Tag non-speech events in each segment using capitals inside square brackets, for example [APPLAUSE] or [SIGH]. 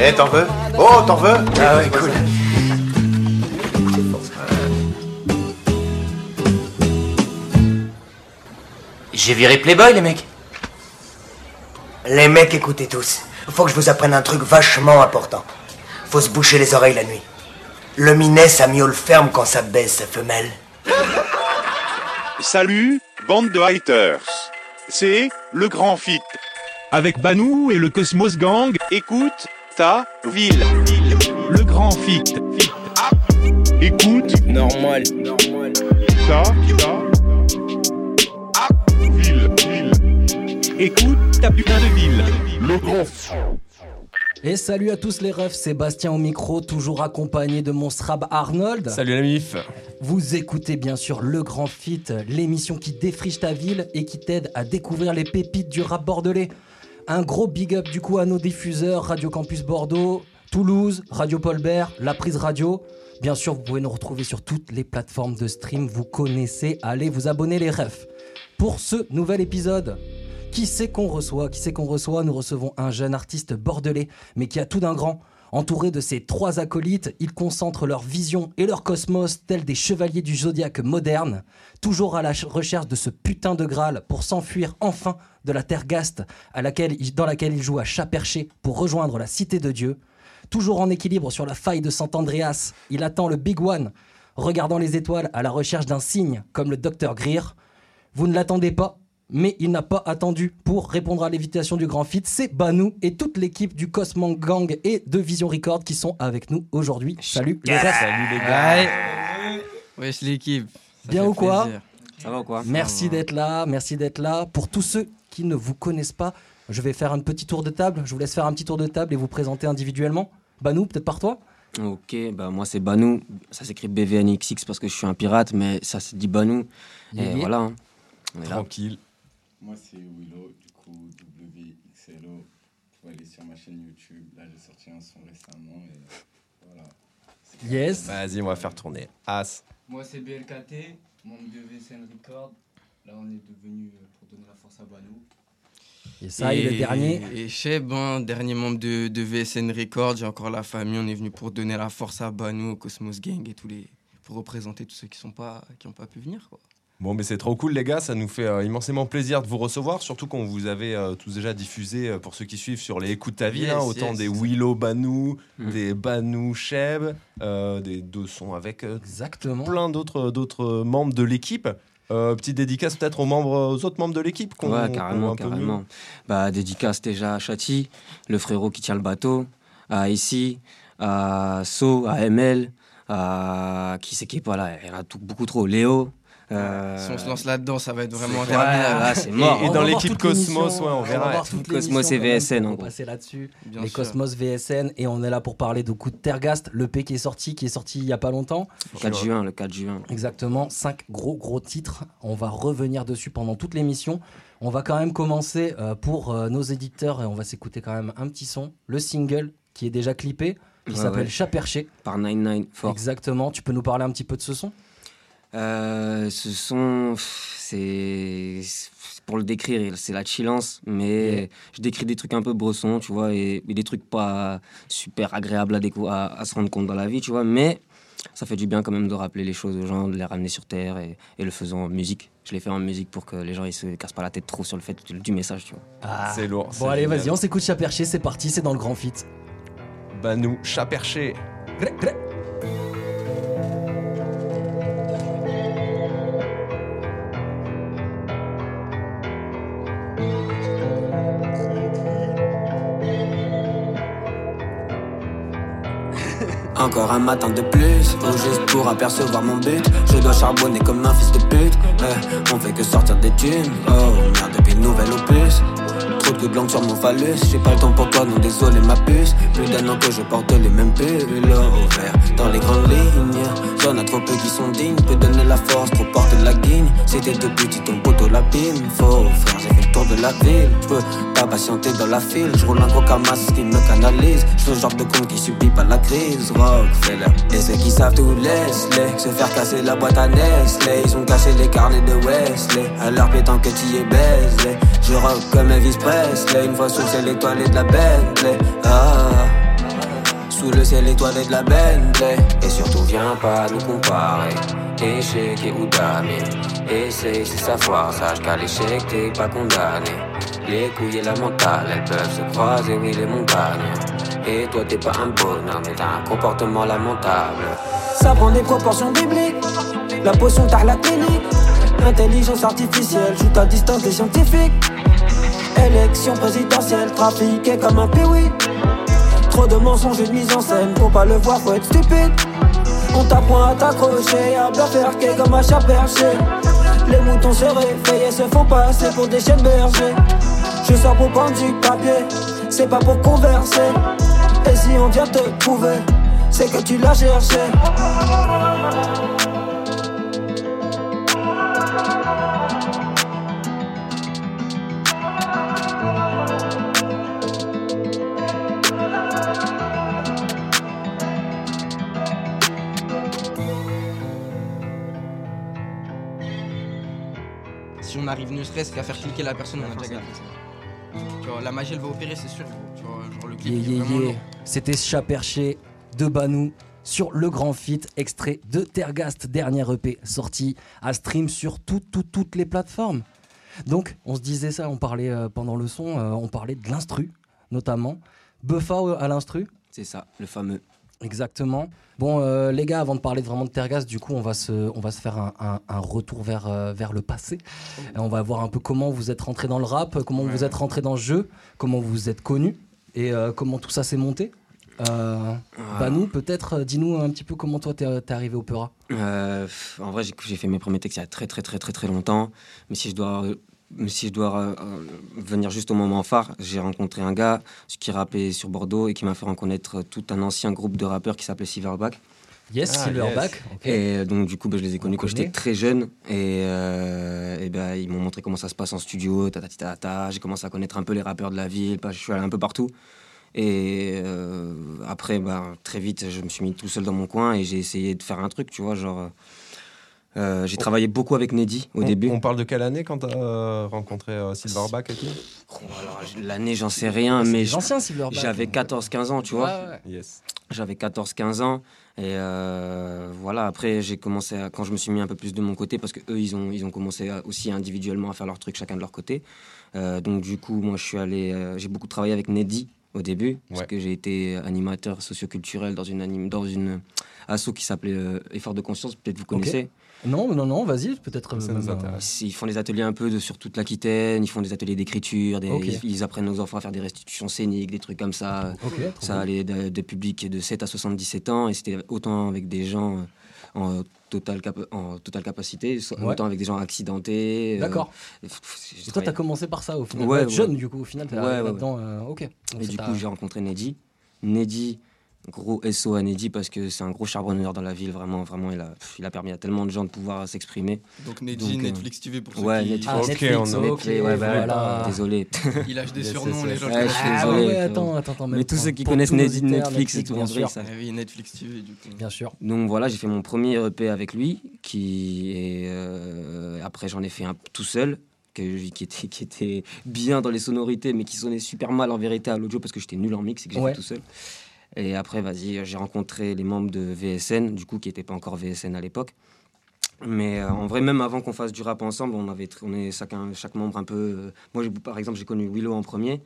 Eh, t'en veux? Oh, t'en veux? Ah ouais, cool. J'ai viré Playboy, les mecs. Les mecs, écoutez tous. Faut que je vous apprenne un truc vachement important. Faut se boucher les oreilles la nuit. Le minet, ça miaule ferme quand ça baisse sa femelle. Salut, bande de haters. C'est le grand fit. Avec Banou et le Cosmos Gang, écoute ta ville. Le grand fit. Écoute Normal. ta, ta ville. ville. Écoute ta putain de ville. Le grand Et salut à tous les refs, Sébastien au micro, toujours accompagné de mon Srab Arnold. Salut la mif Vous écoutez bien sûr Le Grand Fit, l'émission qui défriche ta ville et qui t'aide à découvrir les pépites du rap bordelais. Un gros big up du coup à nos diffuseurs Radio Campus Bordeaux, Toulouse, Radio Paulbert, La Prise Radio. Bien sûr, vous pouvez nous retrouver sur toutes les plateformes de stream, vous connaissez, allez vous abonner les refs. Pour ce nouvel épisode, qui c'est qu'on reçoit Qui c'est qu'on reçoit? Nous recevons un jeune artiste bordelais, mais qui a tout d'un grand. Entouré de ses trois acolytes, ils concentrent leur vision et leur cosmos tels des chevaliers du zodiaque moderne, toujours à la ch- recherche de ce putain de Graal pour s'enfuir enfin de la terre gaste à laquelle, dans laquelle ils jouent à chat perché pour rejoindre la cité de Dieu. Toujours en équilibre sur la faille de Sant-Andreas, il attend le Big One, regardant les étoiles à la recherche d'un signe comme le docteur Greer. Vous ne l'attendez pas, mais il n'a pas attendu pour répondre à l'invitation du Grand Fit. C'est Banou et toute l'équipe du Cosmo Gang et de Vision Record qui sont avec nous aujourd'hui. Salut les refs. Salut les gars Wesh l'équipe. Bien ou quoi plaisir. Ça va ou quoi Merci d'être là, merci d'être là. Pour tous ceux qui ne vous connaissent pas, je vais faire un petit tour de table. Je vous laisse faire un petit tour de table et vous présenter individuellement. Banou, peut-être par toi Ok, bah moi c'est Banou. Ça s'écrit BVNXX parce que je suis un pirate, mais ça se dit Banou. Et Yeah. voilà. hein. On est là. Moi, c'est Willow, du coup, WXLO. Vous pouvez aller sur ma chaîne YouTube. Là, j'ai sorti un son récemment et voilà. Yes. Vas-y, on va faire tourner. As. Moi c'est BLKT, membre de VSN Record. Là on est devenu euh, pour donner la force à Banou. Et ça, et le dernier. Et Cheb, hein, dernier membre de, de VSN Records, j'ai encore la famille, on est venu pour donner la force à Banou, au Cosmos Gang et tous les. pour représenter tous ceux qui sont pas qui ont pas pu venir. Quoi. Bon, mais c'est trop cool, les gars. Ça nous fait euh, immensément plaisir de vous recevoir. Surtout qu'on vous avait euh, tous déjà diffusé, euh, pour ceux qui suivent, sur les Écoutes ta vie. Yes, hein, autant yes, des. Willow Banou, Mm. des Banou Cheb, euh, des deux sons avec Exactement. plein d'autres d'autres membres de l'équipe. Petite dédicace peut-être aux, membres, aux autres membres de l'équipe. qu'on- Ouais, carrément, un peu carrément. Bah, dédicace déjà à Chati, le frérot qui tient le bateau, à Ici, à So, à ML, à qui c'est qui est pas là Il y en a tout- beaucoup trop. Léo. Euh, Si on se lance là-dedans, ça va être vraiment Ouais, interminable. là, c'est Et- mort. et On dans l'équipe Cosmos, ouais, on va verra. Cosmos et VSN, On en va gros. passer là-dessus. Bien les sûr. Cosmos VSN et on est là pour parler de Coup de Tergast, le P qui est sorti, qui est sorti il y a pas longtemps. Le 4 juin, le 4 juin. Exactement, cinq gros gros titres. On va revenir dessus pendant toute l'émission. On va quand même commencer euh, pour euh, nos éditeurs et on va s'écouter quand même un petit son, le single qui est déjà clippé, qui Ouais, s'appelle ouais. Chat perché. Par 99 Fort. Exactement. Tu peux nous parler un petit peu de ce son? Euh, ce son, pff, c'est pour le décrire, c'est la chillance, mais je décris des trucs un peu brossons, tu vois, et, et des trucs pas super agréables à, à, à se rendre compte dans la vie, tu vois, mais ça fait du bien quand même de rappeler les choses aux gens, de les ramener sur terre et, et le faisant en musique. Je l'ai fait en musique pour que les gens ils se cassent pas la tête trop sur le fait du, du message, tu vois. C'est lourd. Bon allez, vas-y, on s'écoute Chat perché, c'est parti, c'est dans le grand fit. Banou, chat perché. Encore un matin de plus, ou juste pour apercevoir mon but. Je dois charbonner comme un fils de pute. Eh, on fait que sortir des thunes. Oh merde, depuis nouvel opus. Trop de coups de sur mon phallus. J'ai pas le temps pour toi, non désolé ma puce. Plus d'un an que je porte les mêmes pulls. Au vert, dans les grandes lignes. Y'en a trop peu qui sont dignes. Peut donner la force, trop porter la guigne. Si t'es de petit, ton poteau la pime. Faux frère, tour de la ville. Je peux pas patienter dans la file. Je roule un gros camas qui me canalise. Je le genre de con qui subit pas la crise. Rockefeller. Et ceux qui savent tout laisse-les se faire casser la boîte à Nestlé. Ils ont caché les carnets de Wesley. À leur pétant que tu y es baisé. Je rock comme Elvis Presley. Une fois sous le ciel étoilé de la Bentley. Ah. Sous le ciel étoilé de la Bentley Et surtout viens pas nous comparer Échec et ou Essaye c'est savoir Sache qu'à l'échec t'es pas condamné. Les couilles et la mentale Elles peuvent se croiser oui les montagnes. Et toi t'es pas un bonhomme Mais t'as un comportement lamentable. Ça prend des proportions bibliques. La potion t'as la clinique. Intelligence artificielle Joue à distance des scientifiques. Élection présidentielle Trafiqué comme un péoui Trop de mensonges et de mise en scène Pour pas le voir faut être stupide. On t'apprend à t'accrocher À bien faire comme un chat perché Les moutons se réveillent et se font passer pour des chiens bergers. Je sors pour prendre du papier C'est pas pour converser. Et si on vient te prouver C'est que tu l'as cherché on arrive ne serait-ce qu'à faire cliquer la personne, on a déjà gagné. Tu vois, la magie elle va opérer, c'est sûr. gros. Tu vois, genre le clip Yeah, yeah, yeah. C'était Chat Perché de Banou sur le grand fit, extrait de Tergast, dernier EP sorti à stream sur tout- tout- toutes les plateformes. Donc, on se disait ça, on parlait euh, pendant le son, euh, on parlait de l'instru, notamment. Buffa euh, à l'instru C'est ça, le fameux. Exactement. Bon, euh, les gars, avant de parler vraiment de Tergas, du coup, on va se, on va se faire un, un- un retour vers, euh, vers le passé. Et on va voir un peu comment vous êtes rentré dans le rap, comment vous êtes rentré dans le jeu, comment vous êtes connu et euh, comment tout ça s'est monté. Ah. Banou, peut-être, dis-nous un petit peu comment toi t'es arrivé au pff, en vrai, j'ai fait mes premiers textes il y a très très très très très longtemps. Mais si je dois, mais si je dois euh, euh, venir juste au moment phare, j'ai rencontré un gars qui rappait sur Bordeaux et qui m'a fait reconnaître tout un ancien groupe de rappeurs qui s'appelait Silverback. Yes, Ah, Silverback. Et euh, donc du coup, bah, je les ai connus quand j'étais très jeune et, euh, et ben ils m'ont montré comment ça se passe en studio, ta ta ta ta, ta. J'ai commencé à connaître un peu les rappeurs de la ville, bah, je suis allé un peu partout. Et euh, après, bah, très vite, je me suis mis tout seul dans mon coin et j'ai essayé de faire un truc, tu vois, genre. Euh, j'ai travaillé beaucoup avec Neddy au on, début. On parle de quelle année quand t'as euh, rencontré euh, Silverback et tout? Oh, l'année, j'en sais rien, mais j'avais 14-15 ans, tu vois. Ouais, ouais. Yes. J'avais 14-15 ans et euh, voilà. Après, j'ai commencé à- quand je me suis mis un peu plus de mon côté parce que eux, ils ont ils ont commencé à- aussi individuellement à faire leur truc chacun de leur côté. Euh, donc du coup, moi, je suis allé, euh, j'ai beaucoup travaillé avec Neddy au début parce que j'ai été animateur socioculturel dans une anime dans une asso qui s'appelait euh, Effort de conscience. Peut-être vous connaissez. Non, non, non, vas-y, peut-être. Ça euh, nous même, intéresse. Ils font des ateliers un peu de, sur toute l'Aquitaine, ils font des ateliers d'écriture, des- ils, ils apprennent aux enfants à faire des restitutions scéniques, des trucs comme ça. Ça allait de, de publics de 7 à 77 ans et c'était autant avec des gens euh, en totale, capa- en totale capacité, so- Ouais. autant avec des gens accidentés. euh, D'accord. Et toi, travaillé- t'as commencé par ça au final. Ouais, Ouais, jeune, du coup, au final, t'es Ouais, là-dedans. euh, ok. Donc, Et du coup, j'ai rencontré Neddy. Neddy, gros SO à Neddy parce que c'est un gros charbonneur dans la ville, vraiment, vraiment. Il a, il a permis à tellement de gens de pouvoir s'exprimer. Donc Neddy, Donc, euh, Netflix TV pour ceux ouais, qui. Netflix. Ah, Netflix, on a- ok, ouais, bah, voilà. Désolé. Il lâche des [LAUGHS] surnoms, les gens. Ouais, je suis connais. Ah désolé, ouais, attends, attends, attends. Mais tous ceux qui connaissent Neddy, Netflix et tout, bien en vrai, sûr. ça- Ah oui, Netflix TV du coup. Bien sûr. Donc voilà, j'ai fait mon premier EP avec lui, qui est, euh, après j'en ai fait un tout seul, qui, était, qui était bien dans les sonorités, mais qui sonnait super mal en vérité à l'audio parce que j'étais nul en mix et que Ouais. fait tout seul. Et après, vas-y, j'ai rencontré les membres de VSN, du coup, qui n'étaient pas encore VSN à l'époque. Mais euh, en vrai, même avant qu'on fasse du rap ensemble, on avait, est chacun, chaque membre un peu. euh, moi, par exemple, j'ai connu Willow en premier.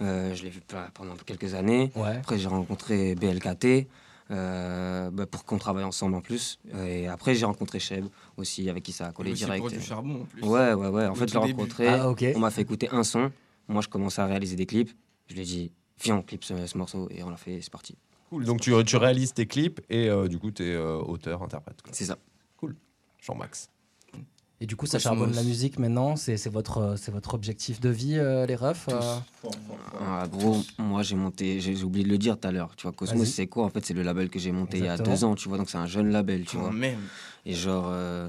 Euh, je l'ai vu pas- pendant quelques années. Ouais. Après, j'ai rencontré BLKT euh, bah, pour qu'on travaille ensemble en plus. Et après, j'ai rencontré Cheb aussi, avec qui ça a collé Aussi direct. pour du charbon en plus. Ouais, ouais, ouais. En Au fait, je l'ai rencontré. Ah. On m'a fait écouter un son. Moi, je commençais à réaliser des clips. Je lui ai dit, viens, on clip ce, ce morceau. Et on l'a fait, c'est parti. Cool. Donc tu, tu réalises tes clips et euh, du coup tu es auteur, interprète. C'est ça. Jean-Max. Et du coup, ça charbonne la musique maintenant. C'est c'est votre, euh, c'est votre objectif de vie, euh, les refs euh. Ah, gros, moi, j'ai monté, j'ai oublié de le dire tout à l'heure. Tu vois, Cosmos, Vas-y. c'est quoi? En fait, c'est le label que j'ai monté il y a deux ans. Tu vois, donc c'est un jeune label. Tu Quand vois. même. Et genre, euh,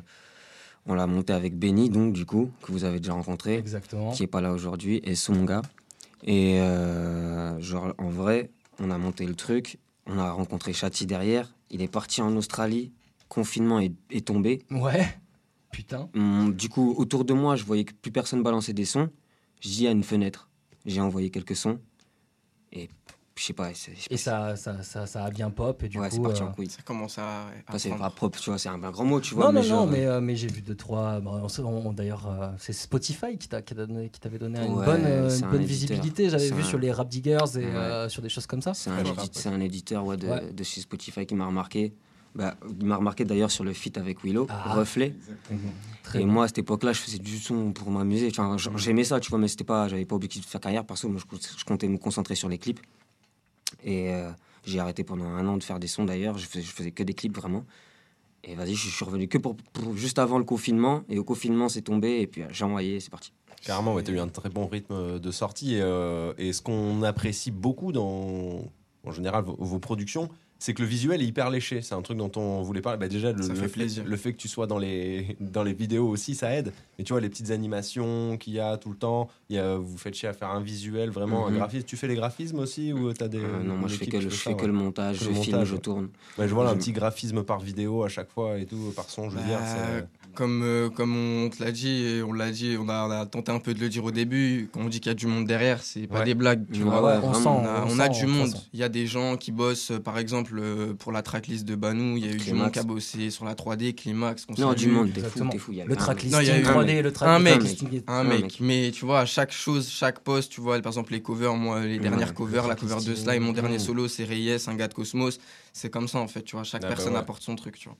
On l'a monté avec Benny, donc du coup, que vous avez déjà rencontré, Exactement. qui est pas là aujourd'hui, et Songa. Et euh, genre, en vrai, on a monté le truc, on a rencontré Chati derrière, il est parti en Australie, confinement est, est tombé. Ouais. Putain. Du coup, autour de moi, je voyais que plus personne balançait des sons. J'y ai une fenêtre. J'ai envoyé quelques sons. Et je sais pas. c'est- je sais Et ça, ça, ça, ça a bien pop. Et du Ouais, coup, c'est parti euh, en couille. Ça commence à. C'est prendre. pas propre, tu vois, c'est un, un grand mot, tu vois. non, non, genre, non, mais, euh, mais j'ai vu deux, trois. bah, on sait- on- D'ailleurs, euh, c'est Spotify qui t'a- qui t'a donné- qui t'avait donné une bonne, euh, une un bonne visibilité. J'avais vu un- sur les Rap Diggers et Ouais. euh, sur des choses comme ça. C'est un, édi- c'est un éditeur ouais, de, Ouais. de chez Spotify qui m'a remarqué. Bah, il m'a remarqué d'ailleurs sur le feat avec Willow, Ah. Reflet. Très et bien. moi, à cette époque-là, je faisais du son pour m'amuser. J'aimais ça, tu vois, mais c'était pas, j'avais pas objectif de faire carrière. Parce que moi, je, je comptais me concentrer sur les clips. Et euh, j'ai arrêté pendant un an de faire des sons d'ailleurs. Je faisais, que des clips vraiment. Et vas-y, je suis revenu que pour, juste avant le confinement. Et au confinement, c'est tombé. Et puis euh, j'ai envoyé, c'est parti. Carrément, ouais, tu as eu un très bon rythme de sortie. Et, euh, et ce qu'on apprécie beaucoup dans, en général, vos productions, c'est que le visuel est hyper léché. C'est un truc dont on voulait parler. Bah, déjà, le, Ça le fait le fait que tu sois dans les, dans les vidéos aussi, ça aide. Mais tu vois, les petites animations qu'il y a tout le temps, il y a, vous faites chier à faire un visuel, vraiment Mhm. un graphisme. Tu fais les graphismes aussi ou tu as des. Euh, non, moi, je fais que qui le, fait je ça, fais que ouais. le montage, Que je le filme, je tourne. Ouais, je vois là, un petit graphisme par vidéo à chaque fois et tout, par son, je veux dire. Bah, c'est- comme, euh, comme on te l'a dit, et on l'a dit, on a, on a tenté un peu de le dire au début, quand on dit qu'il y a du monde derrière, c'est pas Ouais. des blagues, tu Ouais, vois. ouais, on vraiment. sent, On a, on on a sent, du monde. Il y a des gens qui bossent, euh, par exemple, euh, pour la tracklist de Banou, il y a eu du Climax. monde qui a bossé sur la 3D, Climax. qu'on Non, salue. du monde, t'es fou, t'es fou. il y a Le un- tracklisting Non, il y a eu un 3D, mec. le Un mec. Un Un mec. mais tu vois, à chaque chose, chaque poste, tu vois, par exemple les covers, moi, les dernières Ouais, covers, la cover de tracklist, Sly, mon ouais. dernier solo, c'est Reyes, un gars de Cosmos. C'est comme ça, en fait, tu vois, chaque Ah bah personne ouais. apporte son truc, tu vois.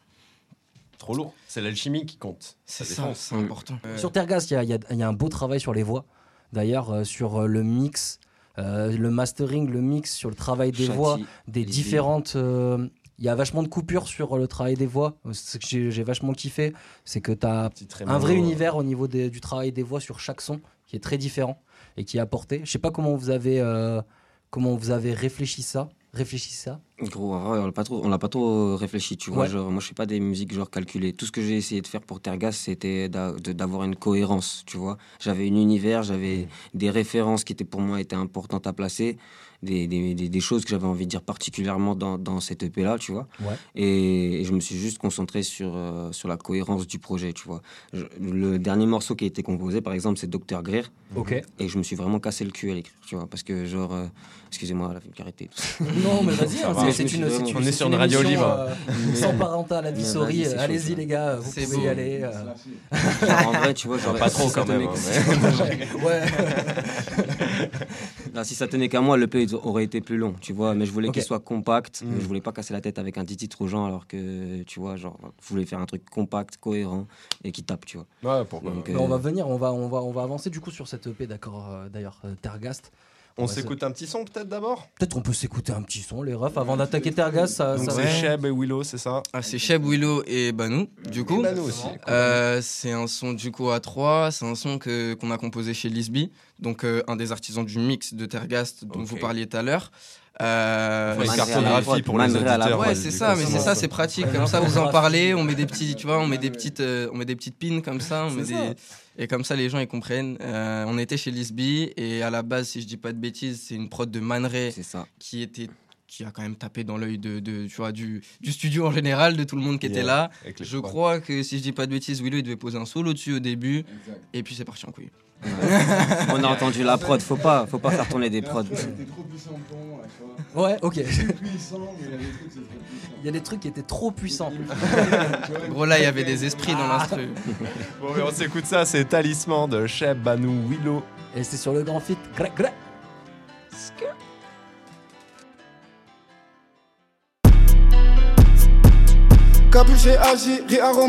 Trop lourd. C'est l'alchimie qui compte. C'est ça, c'est important. Sur Tergas, y y il y a un beau travail sur les voix. D'ailleurs, euh, sur euh, le mix, euh, le mastering, le mix, sur le travail des voix, des différentes. euh, Il y a vachement de coupures sur euh, le travail des voix. Ce que j'ai vachement kiffé, c'est que tu as un vrai univers au niveau des- du travail des voix sur chaque son qui est très différent et qui est apporté. Je sais pas comment vous avez, euh, comment vous avez réfléchi ça. Réfléchi ça. Gros, on l'a pas trop, on l'a pas trop réfléchi, tu vois. Ouais. Genre, moi, je fais pas des musiques genre calculées. Tout ce que j'ai essayé de faire pour Tergas, c'était d'avoir une cohérence, tu vois. J'avais un univers, j'avais des références qui étaient pour moi étaient importantes à placer, des, des, des- des choses que j'avais envie de dire particulièrement dans, dans cette EP là, tu vois. Ouais. Et, et je me suis juste concentré sur euh, sur la cohérence du projet, tu vois. Je- le dernier morceau qui a été composé, par exemple, c'est Dr Greer. Ok. Et je me suis vraiment cassé le cul à l'écrire, tu vois, parce que genre, euh, excusez-moi, la ça. [LAUGHS] Non, mais vas-y, hein, c'est- une, vraiment- On est sur une radio libre. euh, sans parental advisory. Allez-y, les gars, vous pouvez beau. y aller. euh. Genre, en vrai, tu vois, genre, Pas trop quand même. hein, [LAUGHS] [LAUGHS] Ouais. Là, si ça tenait qu'à moi, le P aurait été plus long, tu vois. Mais je voulais qu'il soit compact. Mm. Je voulais pas casser la tête avec un titre aux gens, alors que, tu vois, genre, je voulais faire un truc compact, cohérent et qui tape, tu vois. Ouais, pourquoi Donc, euh, on va venir, on va, on va, on va avancer du coup sur cette EP, d'accord. euh, D'ailleurs, euh, Tergast. On s'écoute un petit son peut-être d'abord Peut-être qu'on peut s'écouter un petit son, les refs, avant d'attaquer Tergast. Ça, Donc ça- c'est. Cheb et Willow, c'est ça Ah, c'est Cheb, Willow et Banou, du coup. Aussi. Euh, c'est un son du coup à 3, c'est un son que qu'on a composé chez Lisby, donc euh, un des artisans du mix de Tergast dont vous parliez tout à l'heure. Euh, une cartographie pour les auditeurs. Ouais, c'est ça, mais c'est ça, c'est pratique. Comme ça, vous en parlez, on met des petits, tu vois, on met des petites, euh, on met des petites pins comme ça, on met des, et comme ça les gens ils comprennent. Euh, on était chez Lisby et à la base, si je dis pas de bêtises, c'est une prod de Man Ray c'est ça. qui était qui a quand même tapé dans l'œil de, de- tu vois, du, du studio en général, de tout le monde qui était là. Je crois que si je dis pas de bêtises, Willow il devait poser un solo dessus au début, Exact. et puis c'est parti en couille. On a entendu la prod, faut pas, faut pas faire tourner des prods. Ouais, ok. Il y a des trucs, qui étaient trop puissants. [LAUGHS] [LAUGHS] Gros là, il y avait des esprits dans l'instru. Bon, mais on s'écoute ça, c'est Talisman de Cheb, Banou, Willow. Et c'est sur le grand fit. Gra- Capuché agit,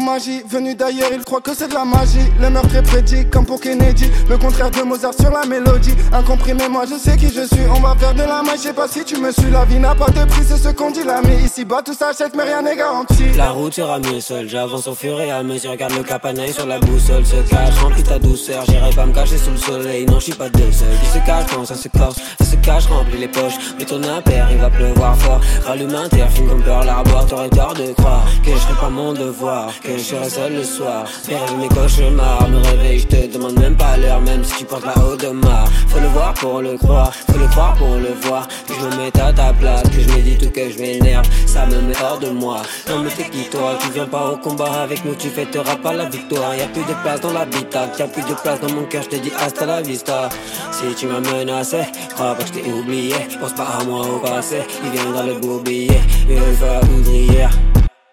magie Venu d'ailleurs, il croit que c'est de la magie. Le meurtre est prédit, comme pour Kennedy. Le contraire de Mozart sur la mélodie. Incomprimé, moi je sais qui je suis. On va faire de la magie, pas si tu me suis. La vie n'a pas de prix, c'est ce qu'on dit l'ami. Ici bas tout s'achète, mais rien n'est garanti. La route sera mieux seule, j'avance au fur et à mesure. Regarde le capanaï sur la boussole, se cache, remplis ta douceur. J'irai pas me cacher sous le soleil, non, je suis pas deux seuls. Qui se cache quand ça se corse, ça se cache, remplis les poches. Mais ton impair, il va pleuvoir fort. Rallume un terre, comme Pearl Harbor, t'aurais tort de croire je ferai pas mon devoir, que je serai seul le soir. Fais rêver mes cauchemars, me réveille, je te demande même pas l'heure, même si tu portes la haut de mar. Faut le voir pour le croire, faut le croire pour le voir. Que je me mette à ta place, que je médite ou que je m'énerve, ça me met hors de moi. Non mais t'es qui toi, tu viens pas au combat avec nous, tu fêteras pas la victoire. Y a plus de place dans l'habitat, y a plus de place dans mon cœur, je te dis hasta la vista. Si tu m'as menacé, crois pas que je t'ai oublié, pense pas à moi au passé, il viendra le bourbier, il va ouvrière.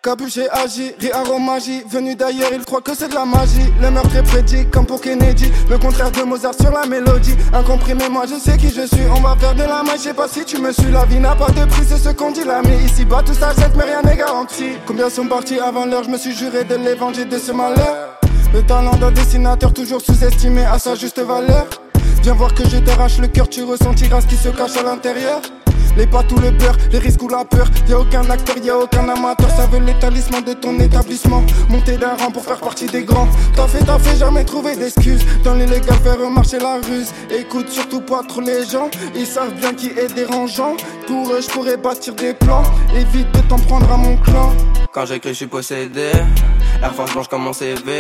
Capuché agit, rit aromagie, venu d'ailleurs, il croit que c'est de la magie. Le meurtre est prédit, comme pour Kennedy. Le contraire de Mozart sur la mélodie. Incompris, mais moi je sais qui je suis. On va faire de la magie, je pas si tu me suis. La vie n'a pas de prix, c'est ce qu'on dit là. Mais ici bas tout s'achète, mais rien n'est garanti. Combien sont partis avant l'heure, je me suis juré de l'évangile de ce malheur. Le talent d'un dessinateur toujours sous-estimé à sa juste valeur. Viens voir que je t'arrache le cœur, tu ressentiras ce qui se cache à l'intérieur. Les pâtes ou le beurre, les risques ou la peur. Y a aucun acteur, y a aucun amateur. Ça veut l'établissement de ton établissement. Monter d'un rang pour faire partie des grands. T'as fait, t'as fait, jamais trouvé d'excuses. Dans l'illégal, faire remarcher la ruse. Écoute surtout pas trop les gens. Ils savent bien qui est dérangeant. Pour eux, je pourrais bâtir des plans. Évite de t'en prendre à mon clan. Quand j'écris, je suis possédé. Air Force blanche comme mon CV.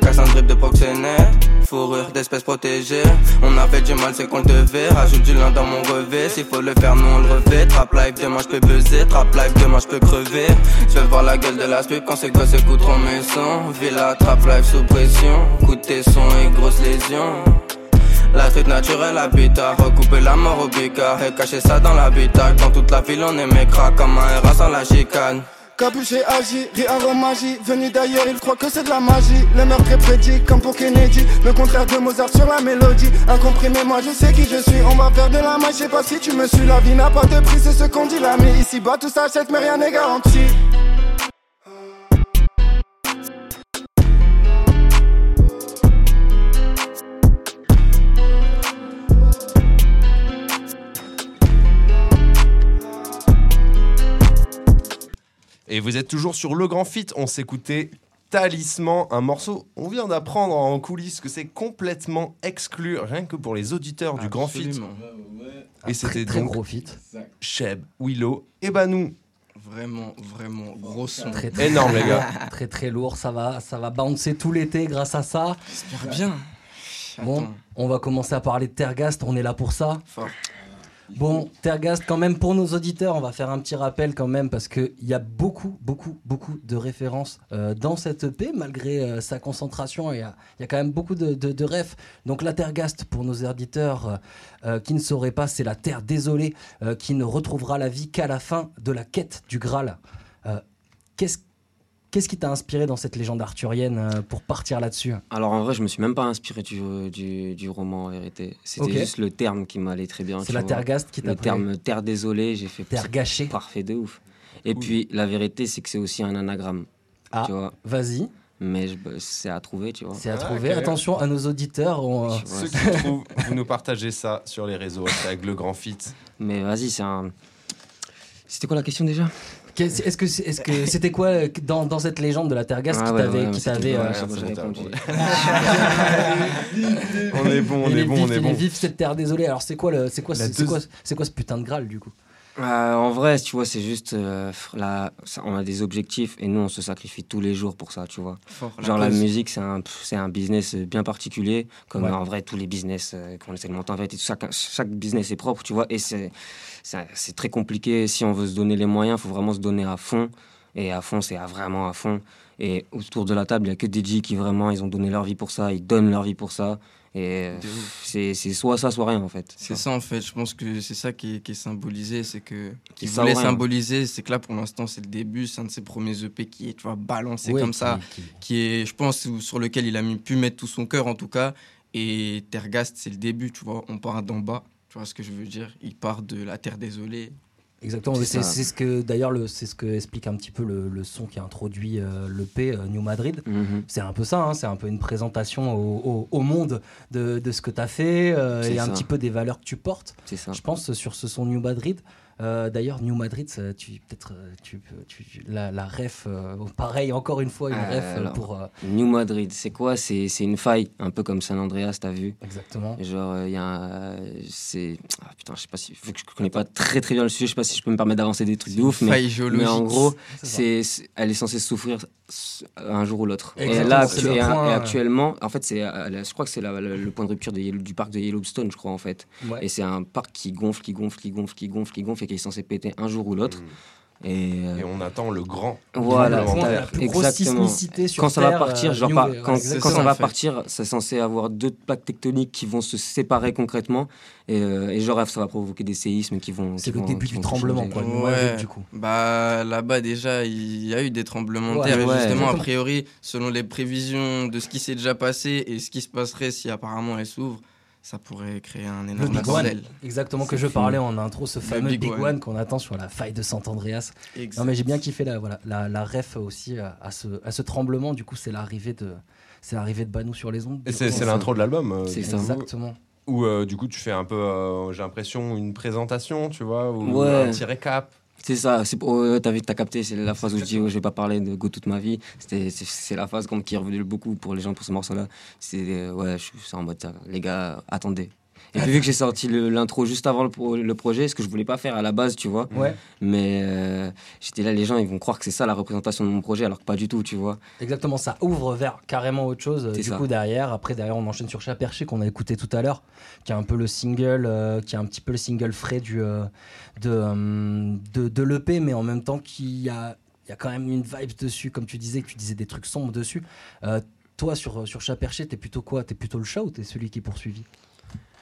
Casse un drip de proxénète. Fourrure d'espèces protégées. On a fait du mal, c'est qu'on le devait. Rajoute du lin dans mon revêt. S'il faut le faire, nous on le revêt. Trap live, demain je peux buzzer. Trap live, demain je peux crever. Je veux voir la gueule de la spip quand ces gosses écouteront mes sons. Villa, trap live sous pression. Coûter son et grosses lésions. La street naturelle habitat, recouper la mort au bicard et cacher ça dans l'habitat. Dans toute la ville on est mécra comme un RA sans la chicane. Capuché agit, rit aromagie, venu d'ailleurs, il croit que c'est de la magie. Le meurtre est prédit, comme pour Kennedy. Le contraire de Mozart sur la mélodie. Incompris, mais moi je sais qui je suis. On va faire de la magie, je sais pas si tu me suis. La vie n'a pas de prix, c'est ce qu'on dit là. Mais ici bas tout s'achète, mais rien n'est garanti. Et vous êtes toujours sur Le Grand Fit. On s'écoutait Talisman, un morceau. On vient d'apprendre en coulisses que c'est complètement exclu, rien que pour les auditeurs du Grand Fit. Et c'était très donc gros fit. Cheb, Willow et Banou. Vraiment, vraiment, gros son. Très, très- Énorme, les gars. [LAUGHS] Très très lourd, ça va, ça va bouncer tout l'été grâce à ça. J'espère bien. Bon, Attends. on va commencer à parler de Tergast, on est là pour ça. Fort. Bon, Tergast, quand même, pour nos auditeurs, on va faire un petit rappel quand même, parce qu'il y a beaucoup, beaucoup, beaucoup de références euh, dans cette EP, malgré euh, sa concentration, il y il y a quand même beaucoup de, refs. Donc la Tergast, pour nos auditeurs euh, qui ne sauraient pas, c'est la Terre désolée, qui ne retrouvera la vie qu'à la fin de la quête du Graal. Qu'est-ce Qu'est-ce qui t'a inspiré dans cette légende arthurienne euh, pour partir là-dessus? Alors en vrai, je me suis même pas inspiré du, du, du roman en vérité. C'était juste le terme qui m'allait très bien. C'est la vois. Tergast qui t'a Le terme terre désolée, j'ai fait Terre gâchée. parfait de ouf. Et puis la vérité, c'est que c'est aussi un anagramme. Ah, tu vois. vas-y. Mais bah, c'est à trouver, tu vois. C'est à Ah, trouver. Attention à nos auditeurs. on, euh, Ceux qui trouvent, vous nous partagez ça sur les réseaux avec Le Grand Fit. Mais vas-y, c'est un. C'était quoi la question déjà? Est-ce que c'est- est-ce que [LAUGHS] c'était quoi euh, dans, dans cette légende de la Tergast Ah qui ouais, t'avait ouais, qui t'avait, euh. [LAUGHS] On est bon, on il est bon, on est bon. vif cette terre désolée. Alors c'est quoi le c'est quoi c'est quoi c'est quoi ce putain de Graal du coup? Euh, en vrai, tu vois, c'est juste. euh, là, ça- on a des objectifs et nous, on se sacrifie tous les jours pour ça, tu vois. Fort. Genre la musique, c'est un, c'est un business bien particulier, comme Ouais. en vrai tous les business euh, qu'on essaie de monter en fait. Et tout, chaque, chaque business est propre, tu vois, et c'est, c'est, c'est très compliqué. Si on veut se donner les moyens, il faut vraiment se donner à fond. Et à fond, c'est à vraiment à fond. Et autour de la table, il n'y a que des G qui vraiment, ils ont donné leur vie pour ça, ils donnent leur vie pour ça. Et c'est, soit ça, soit rien en fait. C'est ça en fait, je pense que c'est ça qui est, qui est symbolisé, c'est que Qui voulait ou rien. symboliser, c'est que là pour l'instant c'est le début, c'est un de ses premiers EP qui est tu vois, balancé comme qui- ça, qui- qui est je pense sur lequel il a pu mettre tout son cœur en tout cas, et Tergast c'est le début, tu vois, on part d'en bas, tu vois ce que je veux dire, il part de la terre désolée. Exactement. C'est ce que d'ailleurs le c'est ce que explique un petit peu le, le son qui a introduit euh, le P euh, New Madrid. Mhm. C'est un peu ça, hein, c'est un peu une présentation au, au- au monde de, de ce que tu as fait euh, et un petit peu des valeurs que tu portes. Je pense sur ce son New Madrid. Euh, D'ailleurs, New Madrid, tu peut-être euh, tu, la, la ref, euh, pareil, encore une fois une Euh, ref alors. pour New Madrid, c'est quoi? C'est, une faille, un peu comme San Andreas, t'as vu? Exactement. Genre, il y a un- c'est. Ah putain, je sais pas si. Vu que je connais pas très très bien le sujet, je sais pas si je peux me permettre d'avancer des trucs de ouf, mais, mais en gros, C'est elle est censée souffrir un jour ou l'autre. Et là, actu- et, point, et actuellement, en fait, c'est, je crois que c'est le, point de rupture de du parc de Yellowstone, je crois, en fait. Ouais. Et c'est un parc qui gonfle, qui gonfle, qui gonfle, qui gonfle, qui gonfle, et qui est censé péter un jour ou l'autre. Et, euh, Et on attend le grand. voilà, la plus grosse exactement. sismicité sur quand ça va partir, euh, genre ouais, quand, c'est quand ça, va fait. partir, c'est censé avoir deux plaques tectoniques qui vont se séparer concrètement et, euh, et genre ça va provoquer des séismes qui vont. C'est le vont- début du tremblement, quoi. Ouais. Nouvelle, du coup. Bah là-bas déjà il y a eu des tremblements de Ouais, terre et ouais, justement a priori selon les prévisions de ce qui s'est déjà passé et ce qui se passerait si apparemment elle s'ouvre, ça pourrait créer un Le énorme Big One, exactement que je parlais en intro, ce fameux Big Big, One. One, qu'on attend sur la faille de Sant-Andreas. Exact. Non mais j'ai bien kiffé la, voilà, la, la ref aussi euh, à ce, à ce tremblement, du coup c'est l'arrivée de, c'est l'arrivée de Banou sur les ondes. Et c'est l'intro de l'album. euh, C'est Exactement. Où euh, du coup tu fais un peu, euh, j'ai l'impression, une présentation, tu vois, ou Ouais. un petit récap. C'est ça, c'est ouais, t'as t'as capté, c'est la phrase où je dis oh, je vais pas parler de Go toute ma vie. C'était, c'est, la phrase qui est revenue beaucoup pour les gens pour ce morceau-là. C'est euh, ouais, je suis en mode les gars, attendez. Et puis vu que j'ai sorti l'intro juste avant le, pro- le projet, ce que je voulais pas faire à la base, tu vois. Ouais, Mais euh, j'étais là, les gens ils vont croire que c'est ça la représentation de mon projet, alors que pas du tout, tu vois. exactement, ça ouvre vers carrément autre chose. C'est Du ça. coup derrière, après derrière on enchaîne sur Chat Perché qu'on a écouté tout à l'heure, qui est un peu le single, euh, qui est un petit peu le single frais du, euh, de, euh, de, de l'EP, mais en même temps qui a, il y a quand même une vibe dessus, comme tu disais, que tu disais des trucs sombres dessus. Euh, toi sur, sur Chat Perché, t'es plutôt quoi? T'es plutôt le chat ou t'es celui qui est poursuivi?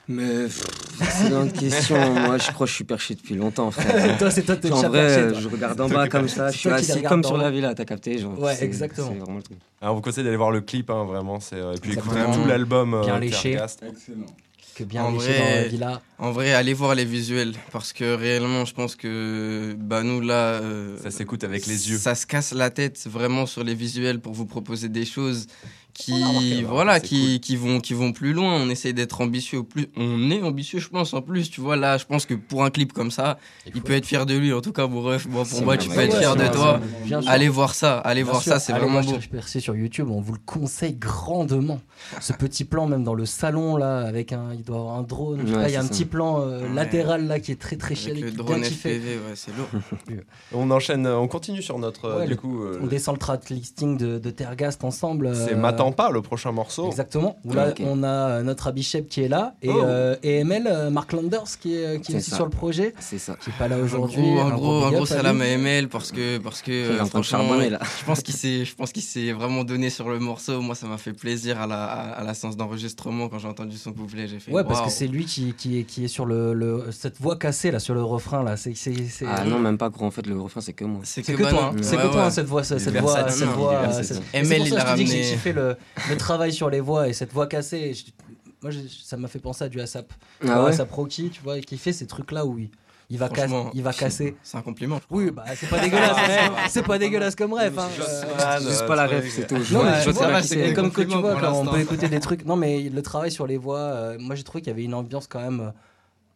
Mais pff, excellente question. [LAUGHS] Moi, je crois que je suis perché depuis longtemps, frère. [LAUGHS] Toi c'est toi t'es vrai, perché. toi. je regarde en bas comme ça, C'est je suis assis comme sur la villa, t'as capté genre, Ouais, c'est- exactement. C'est vraiment le truc. Alors, on vous conseille d'aller voir le clip, hein, vraiment. c'est- Et puis écouter tout l'album. euh, Bien léché. Excellent. Que bien En léché vrai- dans la villa. En vrai, allez voir les visuels parce que réellement, je pense que bah nous là, euh, Ça s'écoute avec les yeux. Ça se casse la tête vraiment sur les visuels pour vous proposer des choses qui voilà qui, qui vont qui vont plus loin. On essaye d'être ambitieux au plus. On est ambitieux, je pense en plus. Tu vois là, je pense que pour un clip comme ça, il peut être fier de lui. En tout cas, mon ref, moi pour moi, tu peux être fier de toi. Allez voir ça, allez Bien voir sûr, ça, c'est vraiment beau. Percé sur YouTube, on vous le conseille grandement. Ce petit plan, même dans le salon, là, avec un, il doit avoir un drone. Ouais, il y a un ça. petit plan euh, Ouais. latéral là qui est très très chiadé, Avec le qui drone. FPV, ouais, c'est lourd. [LAUGHS] On enchaîne, euh, on continue sur notre. euh, du coup, On descend le track listing de, de Tergast ensemble. c'est euh, M'attends pas, le prochain morceau. Exactement. Où là, Ok. on a euh, notre Abishep qui est là et, Oh. euh, et ML, euh, Mark Landers qui est, qui est aussi ça. sur le projet, C'est ça. qui est pas là aujourd'hui. en Un gros, up gros salam à ML parce que parce que euh, franchement, là. Je pense qu'il s'est, je pense qu'il s'est vraiment donné sur le morceau. Moi, ça m'a fait plaisir à la, à, à la séance d'enregistrement quand j'ai entendu son couplet. J'ai fait. Ouais, parce que c'est lui qui, qui, est, qui est sur le, le- cette voix cassée là, sur le refrain là. C'est, Ah non, même pas gros. En fait, le refrain, c'est que moi. C'est que, toi, hein. c'est que toi hein, cette voix, cette voix, versatile, cette voix. euh, ML, il j'ai ramené. Le, le travail sur les voix et cette voix cassée. je- moi, ça m'a fait penser à du ASAP. Tu Ah vois, ouais ASAP Rocky, tu vois, qui fait ces trucs là où il, il va, casser, Franchement, il va casser. C'est un compliment. Oui, bah c'est pas dégueulasse. hein. c'est pas dégueulasse comme rêve. hein. Euh, Juste pas la rêve, c'est tout. non, mais comme que tu vois, quand on peut écouter des trucs. Non, mais le travail sur les voix, euh, moi j'ai trouvé qu'il y avait une ambiance quand même, euh,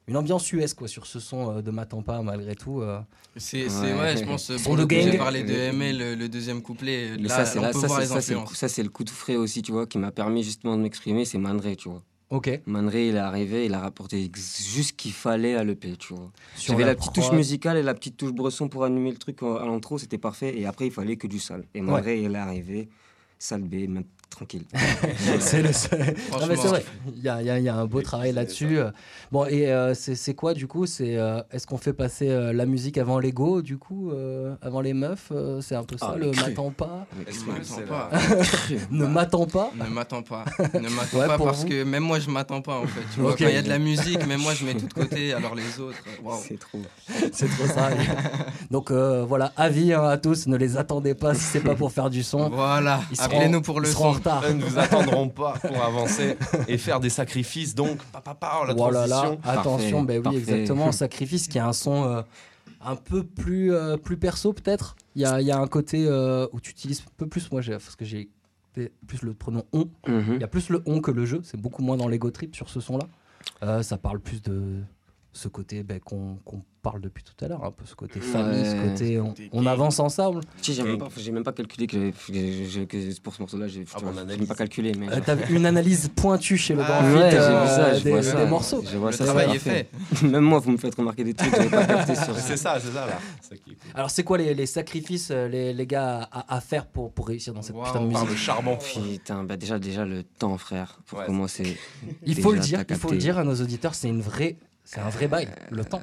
une ambiance US quoi, sur ce son euh, de pas malgré tout. euh. C'est, c'est Ouais. ouais, je pense. Son Pour le j'ai parlé de ML, le, le deuxième couplet. Mais Là, ça, c'est on là, peut ça, voir c'est- les ça, c'est le, influences. coup- ça, c'est le coup de frais aussi, tu vois, qui m'a permis justement de m'exprimer. C'est Man Ray, tu vois. Ok. Man Ray, il est arrivé, il a rapporté ex- juste ce qu'il fallait à l'EP, tu vois. Sur J'avais la, la petite touche musicale et la petite touche bresson pour animer le truc à l'intro, c'était parfait. Et après, il fallait que du sale. Et Man Ouais. Ray, il est arrivé, sale B, même tranquille. [LAUGHS] c'est le seul. Non, Franchement, mais c'est vrai, il y a, il y a- il y a un beau travail là-dessus. Bon, et euh, c'est c'est quoi du coup? C'est euh, Est-ce qu'on fait passer euh, la musique avant l'ego, du coup euh, Avant les meufs C'est un peu ça, Ah, le m'attends pas? Est-ce [LAUGHS] Ne que m'attends pas? Ne m'attends pas? Ne m'attends pas. Ne m'attends Ouais, pas pour parce vous. que même moi je m'attends pas en fait. Tu vois, Ok. quand il y a de la musique, même moi je mets tout de côté, alors les autres. C'est trop. [LAUGHS] C'est trop ça. Donc euh, voilà, avis hein, à tous, ne les attendez pas si c'est pas pour faire du son. Voilà, appelez-nous pour le son. Retard. Ne vous attendront pas pour avancer et faire des sacrifices. Donc, papa, la Oh là là, attention, ben oui, parfait. exactement, Sacrifice qui a un son euh, un peu plus, euh, plus perso peut-être. Il y a, il y a un côté euh, où tu utilises un peu plus, moi j'ai- parce que j'ai plus le pronom on. Mhm. Il y a plus le on que le jeu, c'est beaucoup moins dans l'ego trip sur ce son-là. Euh, ça parle plus de ce côté ben, qu'on parle depuis tout à l'heure, un peu ce côté famille, ce côté on, on avance ensemble. J'ai même, pas- j'ai même pas calculé que, pour ce morceau-là, j'ai Ah, mon j'ai analyse. même pas calculé. Mais Euh, T'as une analyse pointue chez le Ah, grand ouais, euh, vu ça, je des, vois des morceaux. Je vois Le ça, travail est fait. [LAUGHS] Même moi, vous me faites remarquer des trucs que j'avais pas capté sur. [LAUGHS] C'est ça, c'est ça là. C'est [LAUGHS] ça qui est cool. Alors c'est quoi les, les sacrifices, euh, les, les gars, à, à faire pour, pour réussir dans cette Waouh. putain de musique? le charbon. Putain, bah déjà, déjà le temps, frère, pour commencer. Il faut le dire, il faut le dire à nos auditeurs, c'est une vraie, c'est un vrai bail, le temps.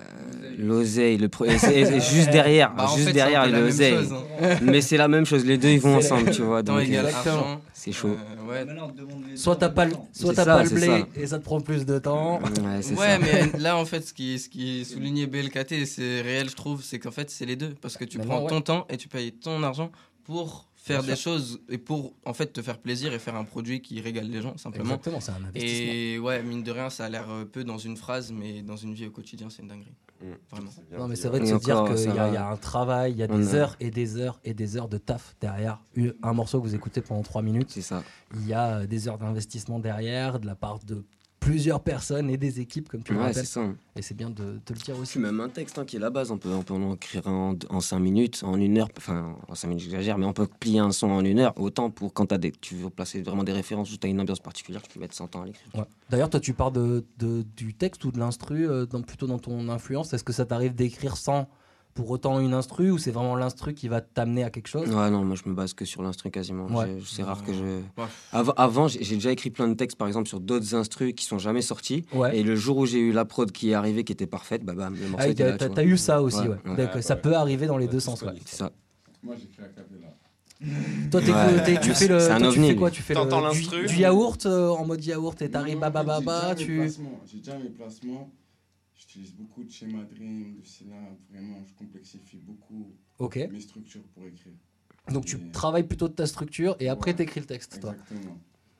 L'oseille, le pro- c'est- [LAUGHS] juste derrière, Bah, juste fait, derrière l'oseille. hein. [LAUGHS] Mais c'est la même chose, les deux ils vont ensemble, tu vois. Donc, euh, Exactement. c'est chaud. Euh, ouais. Soit t'as pas, soit t'as ça, pas le blé ça. et ça te prend plus de temps. Ouais, c'est Ouais, mais là, en fait, ce qui, ce qui souligné BLKT, c'est réel, je trouve, c'est qu'en fait, c'est les deux. Parce que tu Maintenant, prends ouais. ton temps et tu payes ton argent pour faire Bien des choses et pour, en fait, te faire plaisir et faire un produit qui régale les gens, simplement. Exactement, c'est un investissement. Et ouais, mine de rien, ça a l'air euh, peu dans une phrase, mais dans une vie au quotidien, c'est une dinguerie. Mm. Vraiment. Non mais c'est vrai de se dire qu'il y, a- y un travail, il y a des heures et des heures et des heures de taf derrière. Un morceau que vous écoutez pendant 3 minutes, C'est ça. il y a euh, des heures d'investissement derrière de la part de plusieurs personnes et des équipes comme tu le Ouais, rappelles. c'est ça. Et c'est bien de te le dire aussi. Même un texte hein, qui est la base, on peut, on peut en écrire en, en 5 minutes, en une heure, enfin en 5 minutes j'exagère, mais on peut plier un son en une heure, autant pour quand as des, tu veux placer vraiment des références ou tu as une ambiance particulière, tu peux mettre 100 ans à l'écrire. Ouais. D'ailleurs, toi, tu parles de, de- du texte ou de l'instru, euh, dans, plutôt dans ton influence. Est-ce que ça t'arrive d'écrire sans pour autant une instru ou c'est vraiment l'instru qui va t'amener à quelque chose? Ouais, non, moi je me base que sur l'instru quasiment. Ouais. C'est rare que je. Ouais. Avant, avant, j'ai déjà écrit plein de textes par exemple sur d'autres instrus qui sont jamais sortis. Ouais. Et le jour où j'ai eu la prod qui est arrivée, qui était parfaite, bah bam, le morceau Ah, était t'as là, eu ça aussi, Ouais, ouais. ouais. Donc, Ouais, ça ouais. peut arriver dans les deux sens. ouais. C'est ça. Moi, j'écris à cappella. Toi, Ouais. tu fais le, C'est un toi, tu fais quoi. Tu fais le, du, yaourt euh, en mode yaourt et t'arrives bah bah bah bah tu. J'ai déjà mes placements. J'utilise beaucoup de schéma dream, de syllabes. Vraiment, je complexifie beaucoup Ok. mes structures pour écrire. Donc tu Et- travailles plutôt de ta structure et après Ouais. t'écris le texte, toi. Exactement.